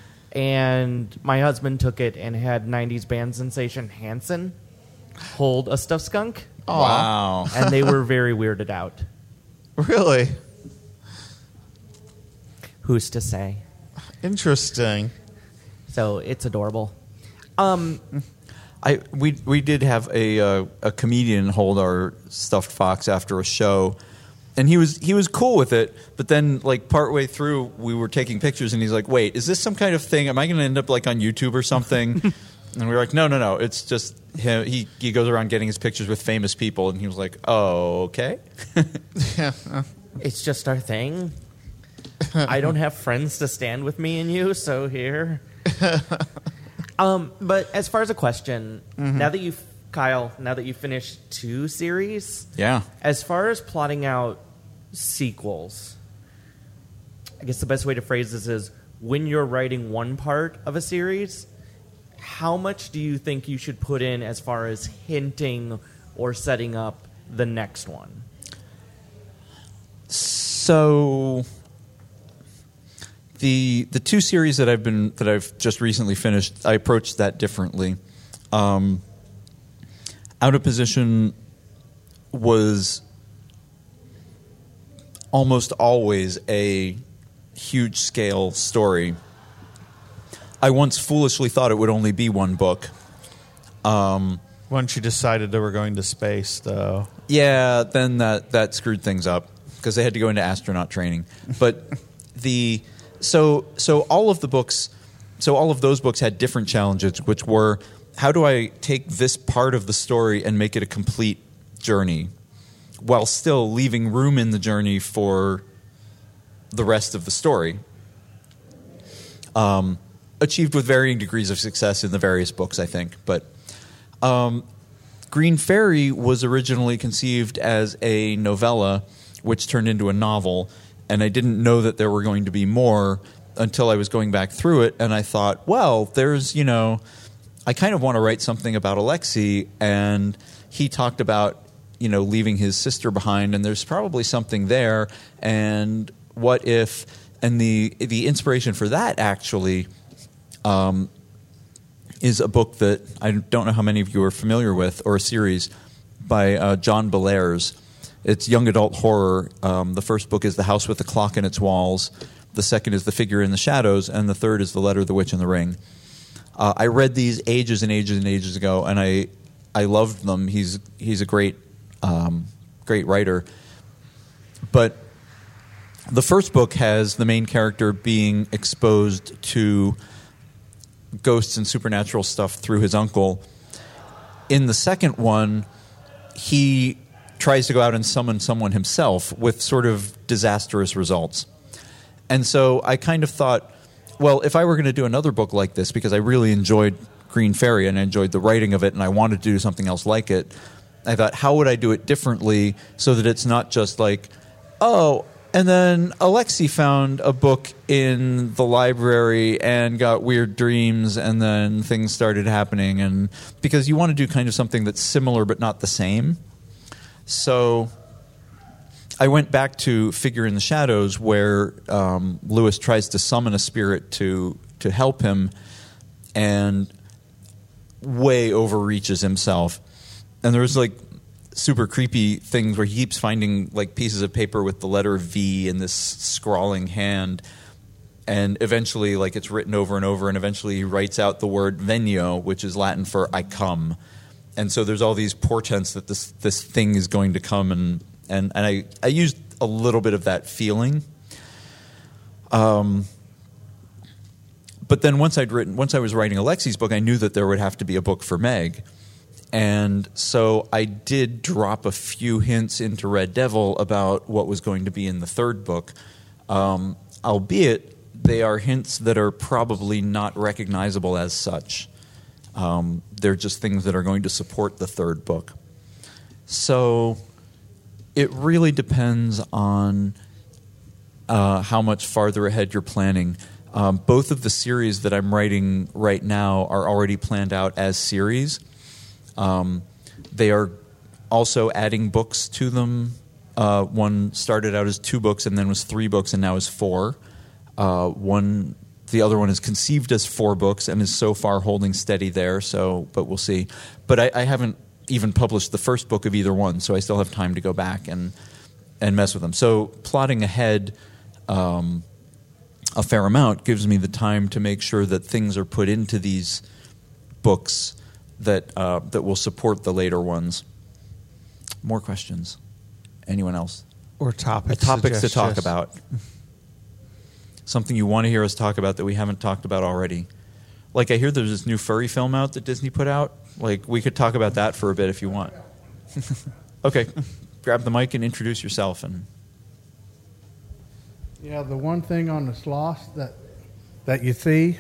and my husband took it and had 90s band sensation Hanson hold a stuffed skunk, Wow. and they were very weirded out. really Who's to say? interesting. So it's adorable. Um, I we we did have a uh, a comedian hold our stuffed fox after a show, and he was he was cool with it. But then like partway through, we were taking pictures, and he's like, "Wait, is this some kind of thing? Am I going to end up like on YouTube or something?" and we were like, "No, no, no. It's just him. He he goes around getting his pictures with famous people." And he was like, "Oh, okay." Yeah. it's just our thing. I don't have friends to stand with me and you, so here. um, but as far as a question, now that you've Kyell, now that you've finished two series, yeah. as far as plotting out sequels, I guess the best way to phrase this is when you're writing one part of a series, how much do you think you should put in as far as hinting or setting up the next one? So the the two series that I've been that I've just recently finished, I approached that differently. Um, Out of position was almost always a huge scale story. I once foolishly thought it would only be one book. Um, once you decided they were going to space, though. Yeah, then that that screwed things up because they had to go into astronaut training. But the so so all of the books, so all of those books had different challenges, which were how do I take this part of the story and make it a complete journey, while still leaving room in the journey for the rest of the story. Um, achieved with varying degrees of success in the various books, I think, but. Um, Green Fairy was originally conceived as a novella, which turned into a novel, and I didn't know that there were going to be more until I was going back through it, and I thought, well, there's, you know, I kind of want to write something about Alexei, and he talked about, you know, leaving his sister behind, and there's probably something there, and what if, and the the inspiration for that actually is a book that I don't know how many of you are familiar with, or a series by uh, John Bellairs. It's young adult horror. Um, the first book is The House with the Clock in Its Walls. The second is The Figure in the Shadows, and the third is The Letter, the Witch, and the Ring. Uh, I read these ages and ages and ages ago, and I I loved them. He's he's a great um, great writer, but the first book has the main character being exposed to ghosts and supernatural stuff through his uncle. In the second one, he tries to go out and summon someone himself with sort of disastrous results. And so I kind of thought, well, if I were going to do another book like this, because I really enjoyed Green Fairy and I enjoyed the writing of it and I wanted to do something else like it, I thought, how would I do it differently so that it's not just like, oh, and then Alexei found a book in the library and got weird dreams, and then things started happening. And because you want to do kind of something that's similar but not the same. So I went back to Figure in the Shadows, where um, Lewis tries to summon a spirit to to help him, and way overreaches himself. And there was like super creepy things where he keeps finding like pieces of paper with the letter V in this scrawling hand. And eventually, like it's written over and over, and eventually he writes out the word venio, which is Latin for "I come." And so there's all these portents that this this thing is going to come, and and and I I used a little bit of that feeling. Um, but then once I'd written, once I was writing Alexi's book, I knew that there would have to be a book for Meg, and so I did drop a few hints into Red Devil about what was going to be in the third book, um, albeit they are hints that are probably not recognizable as such. Um, they're just things that are going to support the third book. So it really depends on uh, how much farther ahead you're planning. Um, both of the series that I'm writing right now are already planned out as series. Um, they are also adding books to them. Uh, one started out as two books and then was three books and now is four. Uh, one, the other one is conceived as four books and is so far holding steady there. So, but we'll see. But I, I haven't even published the first book of either one, so I still have time to go back and and mess with them. So plotting ahead. Um, a fair amount gives me the time to make sure that things are put into these books that uh, that will support the later ones. More questions? Anyone else? Or topics. Topics to talk suggestions. about. Something you want to hear us talk about that we haven't talked about already. Like I hear there's this new furry film out that Disney put out. Like we could talk about that for a bit if you want. okay, grab the mic and introduce yourself and. Yeah, the one thing on the sloths that that you see,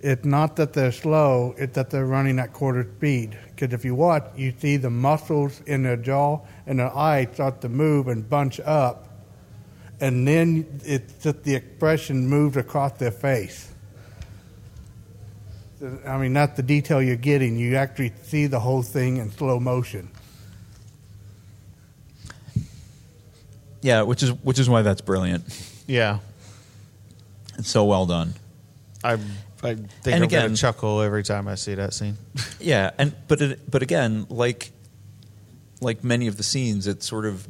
it's not that they're slow; it's that they're running at quarter speed. Because if you watch, you see the muscles in their jaw and their eyes start to move and bunch up, and then it's just the expression moves across their face. I mean, that's the detail you're getting. You actually see the whole thing in slow motion. Yeah, which is which is why that's brilliant. Yeah. It's so well done. I, I think And I'm again- to chuckle every time I see that scene. Yeah, and but it, but again, like like many of the scenes, it's sort of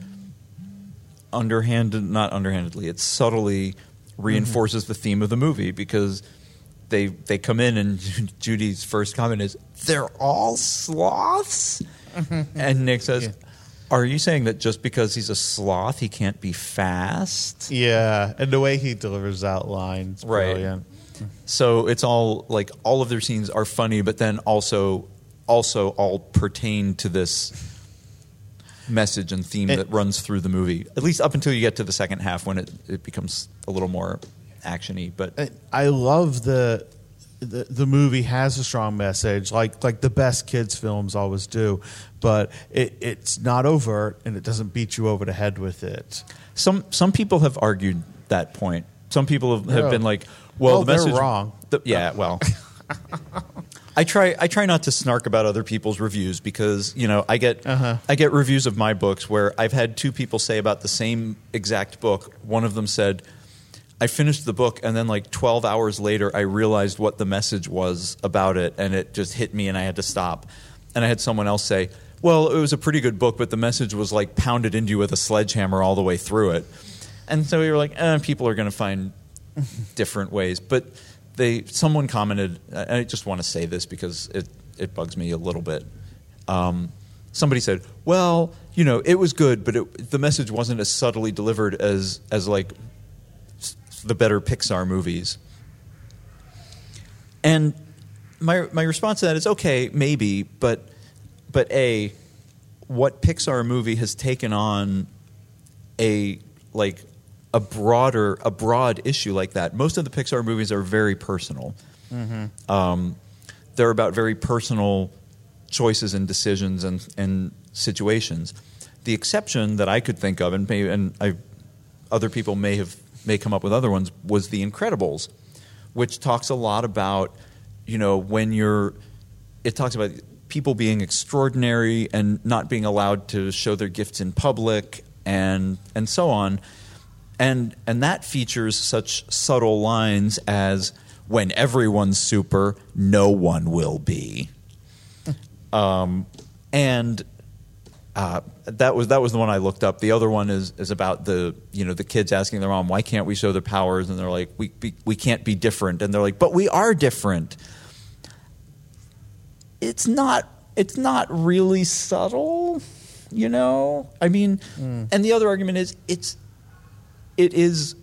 underhanded, not underhandedly. It subtly mm-hmm. reinforces the theme of the movie because they they come in and Judy's first comment is, "They're all sloths," mm-hmm. and Nick says. Yeah. Are you saying that just because he's a sloth, he can't be fast? yeah. And the way he delivers that line is Right. brilliant. So it's all like all of their scenes are funny, but then also also all pertain to this message and theme And- that eh. runs through the movie. At least up until you get to the second half when it, it becomes a little more actiony. But I- I love the, the the movie has a strong message, like like the best kids films always do, but it, it's not overt and it doesn't beat you over the head with it. some some people have argued that point. Some people have, have been like, "Well, Well, the they're message wrong. the- yeah, well. I try I try not to snark about other people's reviews because you know I get Uh-huh. I get reviews of my books where I've had two people say about the same exact book. One of them said, "I finished the book and then like 12 hours later I realized what the message was about it and it just hit me and I had to stop." And I had someone else say, "Well, it was a pretty good book, but the message was like pounded into you with a sledgehammer all the way through it." And so we were like, eh, "People are going to find different ways. But they someone commented, I just want to say this because it it bugs me a little bit. Um, somebody said, "Well, you know, it was good, but it, the message wasn't as subtly delivered as as like the better Pixar movies." And my my response to that is okay, maybe, but but a what Pixar movie has taken on a like a broader a broad issue like that. Most of the Pixar movies are very personal. Um, they're about very personal choices and decisions and, and situations. The exception that I could think of, and maybe and I, other people may have may come up with other ones, was The Incredibles, which talks a lot about you know when you're. It talks about people being extraordinary and not being allowed to show their gifts in public and and so on and and that features such subtle lines as when everyone's super no one will be um, and uh, that was that was the one I looked up. The other one is is about the you know the kids asking their mom why can't we show their powers and they're like we we, we can't be different and they're like but we are different. It's not it's not really subtle, you know. I mean, and the other argument is it's it is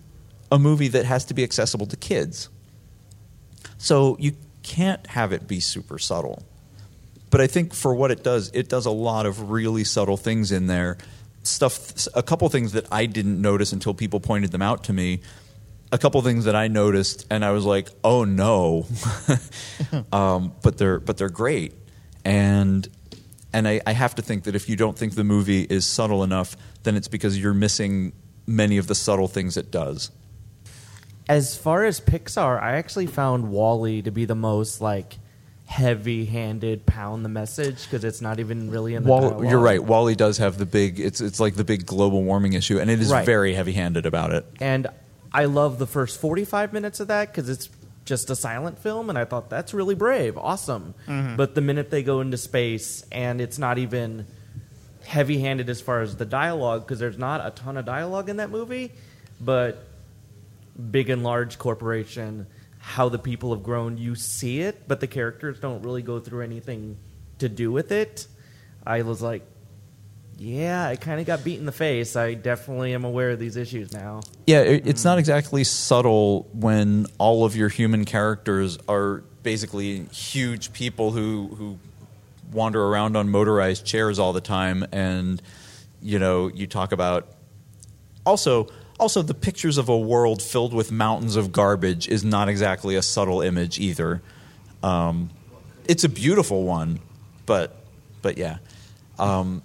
a movie that has to be accessible to kids. So you can't have it be super subtle. But I think for what it does, it does a lot of really subtle things in there. Stuff, a couple things that I didn't notice until people pointed them out to me. A couple things that I noticed, and I was like, "Oh no!" um, but they're but they're great, and and I, I have to think that if you don't think the movie is subtle enough, then it's because you're missing many of the subtle things it does. As far as Pixar, I actually found WALL-E to be the most like heavy-handed pound the message because it's not even really in the Wall, you're right. WALL-E does have the big. It's it's like the big global warming issue, and it is Right. very heavy-handed about it. And I love the first 45 minutes of that because it's just a silent film, and I thought that's really brave, awesome. Mm-hmm. But the minute they go into space, and it's not even heavy handed as far as the dialogue, because there's not a ton of dialogue in that movie, but big and large corporation, how the people have grown, you see it, but the characters don't really go through anything to do with it. I was like, yeah, I kind of got beat in the face. I definitely am aware of these issues now. Yeah, it, it's not mm. exactly subtle when all of your human characters are basically huge people who who wander around on motorized chairs all the time, and you know you talk about also also the pictures of a world filled with mountains of garbage is not exactly a subtle image either. Um, it's a beautiful one, but but yeah. Um,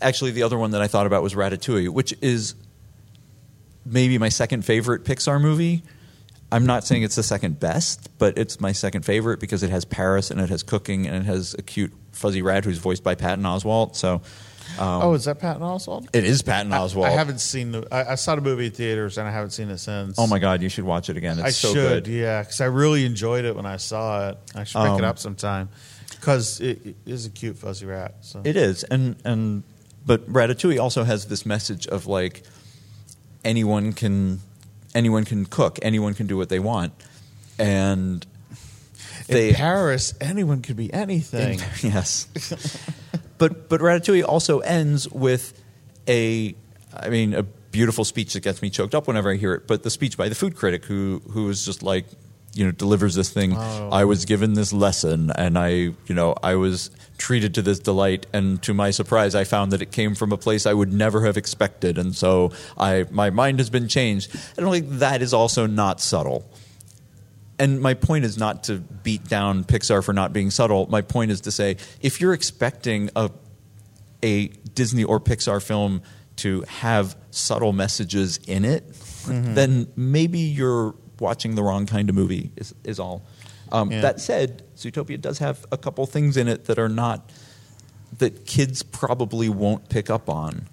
actually, the other one that I thought about was Ratatouille, which is maybe my second favorite Pixar movie. I'm not saying it's the second best, but it's my second favorite because it has Paris and it has cooking and it has a cute fuzzy rat who's voiced by Patton Oswalt. So oh, is that Patton Oswalt? it is Patton Oswalt. I haven't seen the. I, I saw the movie in theaters and I haven't seen it since. Oh my god, you should watch it again. It's I so should, good. yeah, because I really enjoyed it when I saw it. I should pick Um, it up sometime because it, it is a cute fuzzy rat. So It is, and and but Ratatouille also has this message of like anyone can anyone can cook, anyone can do what they want, and they in Paris, anyone could be anything. yes. but but Ratatouille also ends with a, I mean, a beautiful speech that gets me choked up whenever I hear it. But the speech by the food critic who who is just like, you know, delivers this thing. Oh. I was given this lesson, and I, you know, I was treated to this delight, and to my surprise, I found that it came from a place I would never have expected, and so I my mind has been changed. And like, that is also not subtle and my point is not to beat down Pixar for not being subtle. My point is to say if you're expecting a a Disney or Pixar film to have subtle messages in it, mm-hmm. then maybe you're watching the wrong kind of movie. Is is all. Um, Yeah. That said, Zootopia does have a couple things in it that are not that kids probably won't pick up on,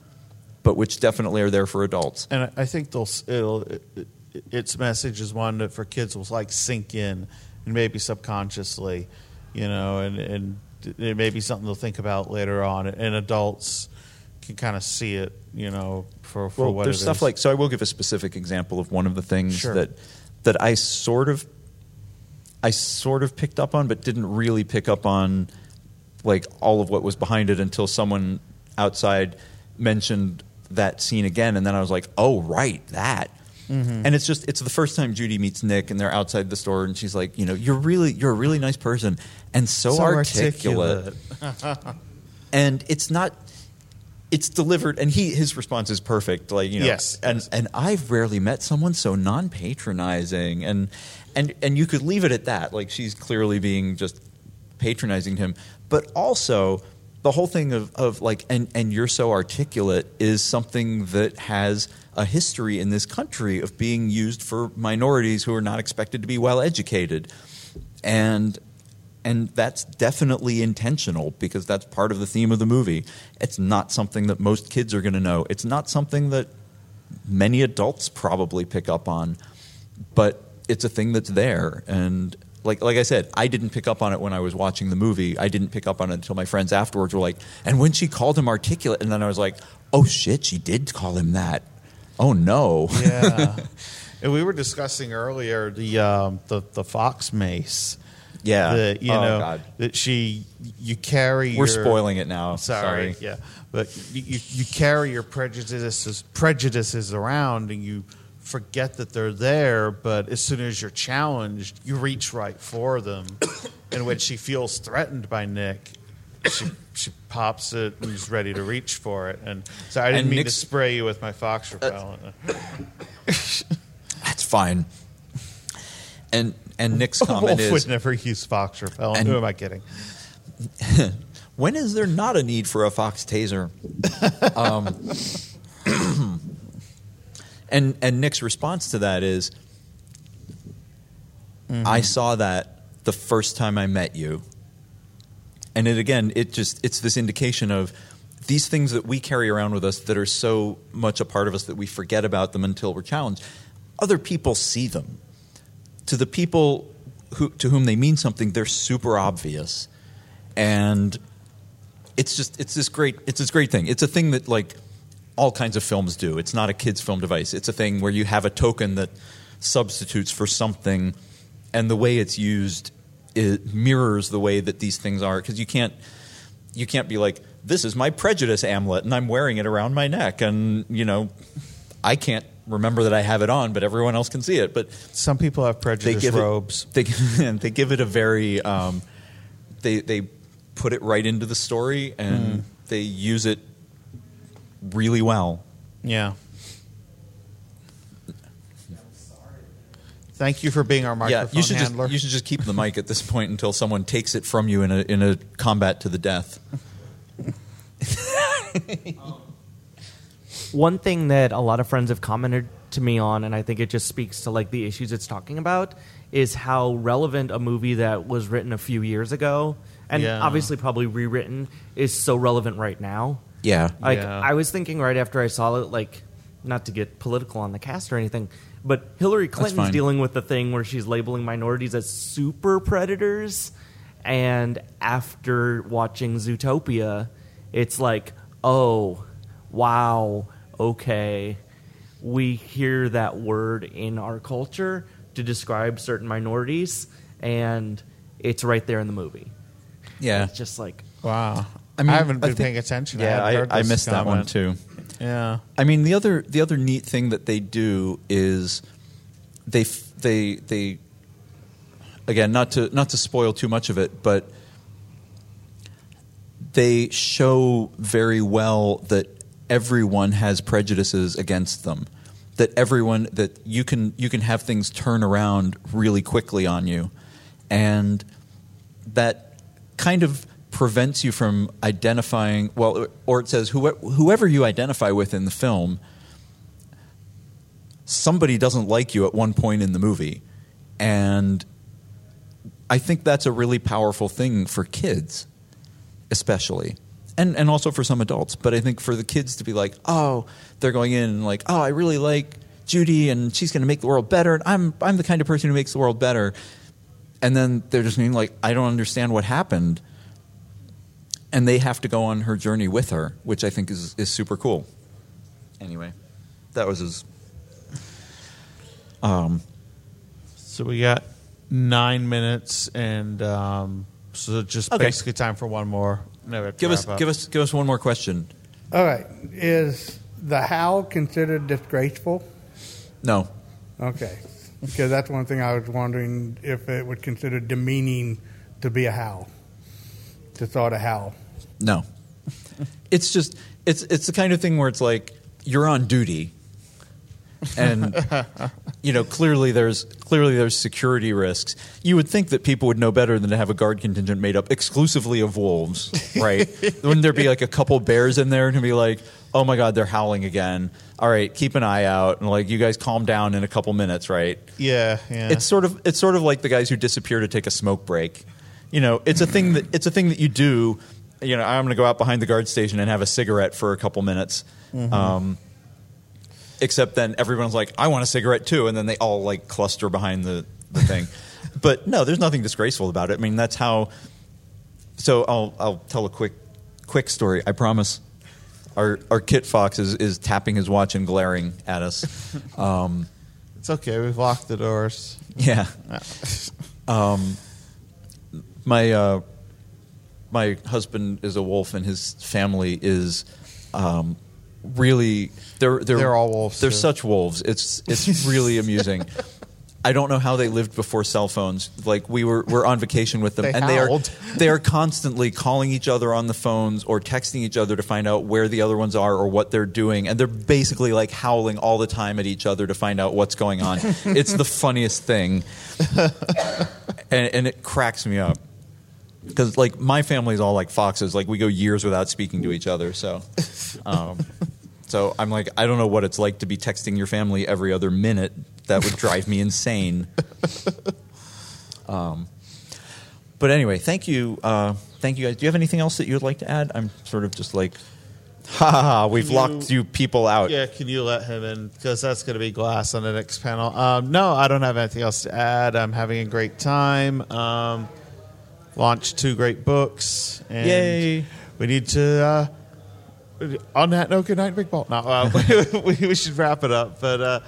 but which definitely are there for adults. and I- think they'll it'll it, it- its message is one that for kids will like sink in and maybe subconsciously, you know, and and it may be something they'll think about later on. And adults can kind of see it, you know, for, for well, what there's stuff is. like so. I will give a specific example of one of the things Sure. that that I sort of I sort of picked up on, but didn't really pick up on like all of what was behind it until someone outside mentioned that scene again, and then I was like, oh right, that. Mm-hmm. And it's just it's the first time Judy meets Nick, and they're outside the store, and she's like, you know, you're really you're a really nice person, and so, So articulate articulate. and it's not it's delivered and he his response is perfect like you know. Yes, and yes. and I've rarely met someone so non-patronizing and and and you could leave it at that like she's clearly being just patronizing him. But also the whole thing of, of like and and you're so articulate is something that has a history in this country of being used for minorities who are not expected to be well educated and and that's definitely intentional because that's part of the theme of the movie. It's not something that most kids are going to know. It's not something that many adults probably pick up on, but it's a thing that's there. And like like I said, I didn't pick up on it when I was watching the movie. I didn't pick up on it until my friends afterwards were like, and when she called him articulate, and then I was like, oh shit, she did call him that. Oh no. yeah. And we were discussing earlier the um, the the fox mace. Yeah. That you Oh, know God. that she you carry. We're your- spoiling it now. Sorry. Sorry. Yeah. But you, you, carry your prejudices prejudices around and you forget that they're there. But as soon as you're challenged, you reach right for them. and when she feels threatened by Nick, she she pops it and is ready to reach for it. And so I didn't And mean Nick's- to spray you with my fox Uh, repellent. That's fine. And and Nick's comment Wolf is would never use fox repellent. And- Who am I kidding? when is there not a need for a fox taser? um, and and Nick's response to that is, I saw that the first time I met you, and it again, it just it's this indication of these things that we carry around with us that are so much a part of us that we forget about them until we're challenged. Other people see them. To the people who, to whom they mean something, they're super obvious, and it's just it's this great it's this great thing. It's a thing that like all kinds of films do. It's not a kids film device. It's a thing where you have a token that substitutes for something, and the way it's used it mirrors the way that these things are because you can't you can't be like this is my prejudice amulet and I'm wearing it around my neck and you know I can't remember that I have it on but everyone else can see it but Some people have they prejudice give robes. It, they they give it a very um, they they put it right into the story and they use it really well. Yeah. Thank you for being our microphone yeah, you should handler. just you should just keep the mic at this point until someone takes it from you in a in a combat to the death. One thing that a lot of friends have commented to me on, and I think it just speaks to like the issues it's talking about, is how relevant a movie that was written a few years ago, and Yeah. obviously probably rewritten, is so relevant right now. Yeah. Like Yeah. I was thinking right after I saw it, like not to get political on the cast or anything, but Hillary Clinton's dealing with the thing where she's labeling minorities as super predators, and after watching Zootopia, it's like, oh, wow, okay, we hear that word in our culture to describe certain minorities, and it's right there in the movie. Yeah. It's just like wow. I, mean, I haven't I been think- paying attention. Yeah, hadn't I, I this missed that one too. Yeah. I mean, the other the other neat thing that they do is they they they again not to not to spoil too much of it, but they show very well that everyone has prejudices against them. That everyone that you can you can have things turn around really quickly on you, and that kind of prevents you from identifying well or it says whoever, whoever you identify with in the film somebody doesn't like you at one point in the movie and i think that's a really powerful thing for kids especially and and also for some adults but i think for the kids to be like oh they're going in and like oh i really like judy and she's going to make the world better and i'm i'm the kind of person who makes the world better and then they're just being like i don't understand what happened and they have to go on her journey with her, which I think is is super cool. Anyway, that was his. Um, So we got nine minutes, and um, so just Okay. basically time for one more. No, we have to give us up. give us give us one more question. All right. Is the howl considered disgraceful? No, Okay. Because that's one thing I was wondering if it would consider demeaning to be a howl, to sort of howl. no. it's just it's it's the kind of thing where it's like you're on duty, and you know clearly there's clearly there's security risks. You would think that people would know better than to have a guard contingent made up exclusively of wolves, right? Wouldn't there be like a couple bears in there and be like, oh my god, they're howling again? All right, keep an eye out and like you guys calm down in a couple minutes, right? Yeah, yeah. It's sort of it's sort of like the guys who disappear to take a smoke break. You know, it's a thing that it's a thing that you do. You know, I'm going to go out behind the guard station and have a cigarette for a couple minutes. Um, except then everyone's like, I want a cigarette too, and then they all like cluster behind the, the thing. but no, there's nothing disgraceful about it. I mean, that's how. So I'll I'll tell a quick quick story. I promise. Our our Kit Fox is, is tapping his watch and glaring at us. Um, it's okay. We've locked the doors. yeah. Um, my uh, my husband is a wolf, and his family is um, really they're they're They're all wolves, They're too. such wolves. It's it's really amusing. I don't know how they lived before cell phones. Like we were we're on vacation with them, They and they are they are constantly calling each other on the phones or texting each other to find out where the other ones are or what they're doing, and they're basically like howling all the time at each other to find out what's going on. it's the funniest thing, and, and it cracks me up because like my family's all like foxes. Like we go years without speaking to each other. So, um, so I'm like, I don't know what it's like to be texting your family every other minute. That would drive me insane. Um, but anyway, thank you, uh, thank you guys. Do you have anything else that you would like to add? I'm sort of just like, ha ha, ha we've you- locked you people out. Yeah, can you let him in? Because that's going to be glass on the next panel. Um, no, I don't have anything else to add. I'm having a great time. Um, launched two great books. And Yay. We need to. Uh, on that note, good night, Big Ball. No, uh, we, we should wrap it up. But uh,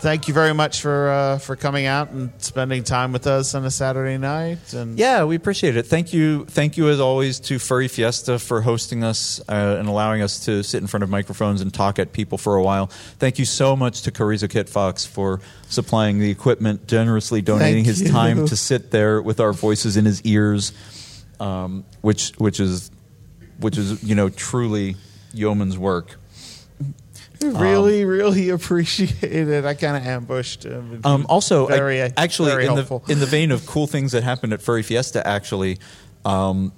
thank you very much for uh, for coming out and spending time with us on a Saturday night. And Yeah, we appreciate it. Thank you, thank you as always to Furry Fiesta for hosting us uh, and allowing us to sit in front of microphones and talk at people for a while. Thank you so much to Carrizo Kit Fox for supplying the equipment, generously donating his time to sit there with our voices in his ears, um, which which is which is you know truly yeoman's work. really, really appreciate it. I kind of ambushed him. Um, also, very, uh, actually, in helpful. the in the vein of cool things that happened at Furry Fiesta, actually, um,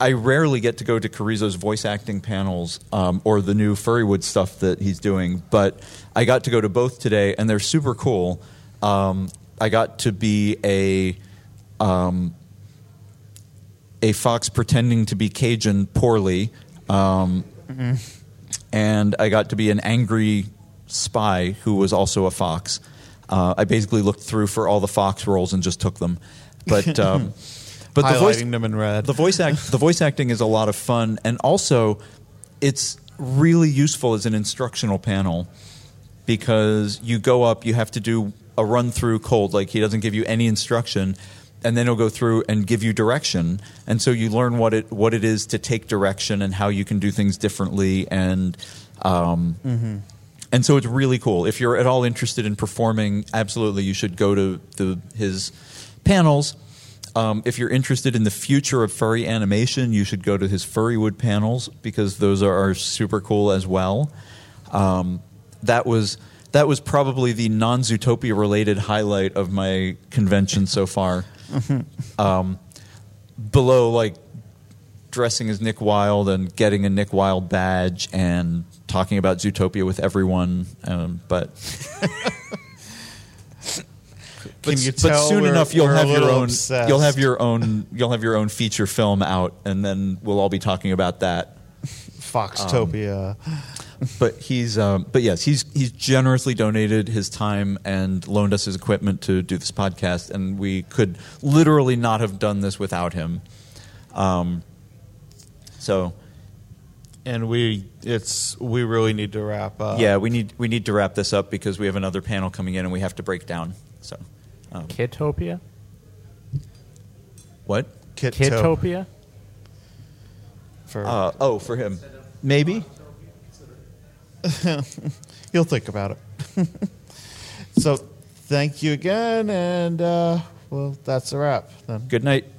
I rarely get to go to Carrizo's voice acting panels um, or the new Furrywood stuff that he's doing, but I got to go to both today, and they're super cool. Um, I got to be a um, a fox pretending to be Cajun poorly. Um, and I got to be an angry spy who was also a fox. Uh, I basically looked through for all the fox roles and just took them. But um, but the voice them in red. the voice act the voice acting is a lot of fun, and also it's really useful as an instructional panel because you go up, you have to do a run through cold, like he doesn't give you any instruction, and then he'll go through and give you direction, and so you learn what it what it is to take direction and how you can do things differently, and um, and so it's really cool. If you're at all interested in performing, absolutely you should go to the his panels. Um, if you're interested in the future of furry animation, you should go to his Furrywood panels because those are, are super cool as well. Um, that was that was probably the non-Zootopia related highlight of my convention so far. Um, below, like dressing as Nick Wilde and getting a Nick Wilde badge and talking about Zootopia with everyone, um, but but, but soon enough you'll have your own obsessed? you'll have your own you'll have your own feature film out and then we'll all be talking about that Foxtopia. But he's um, but yes he's he's generously donated his time and loaned us his equipment to do this podcast and we could literally not have done this without him um, So and we it's we really need to wrap up. yeah, we need we need to wrap this up because we have another panel coming in and we have to break down. So um, Kitopia? what? Kit Kitopia? for Uh, oh, for him, maybe. You'll think about it. so, thank you again, and uh, well, that's a wrap. Then. Good night.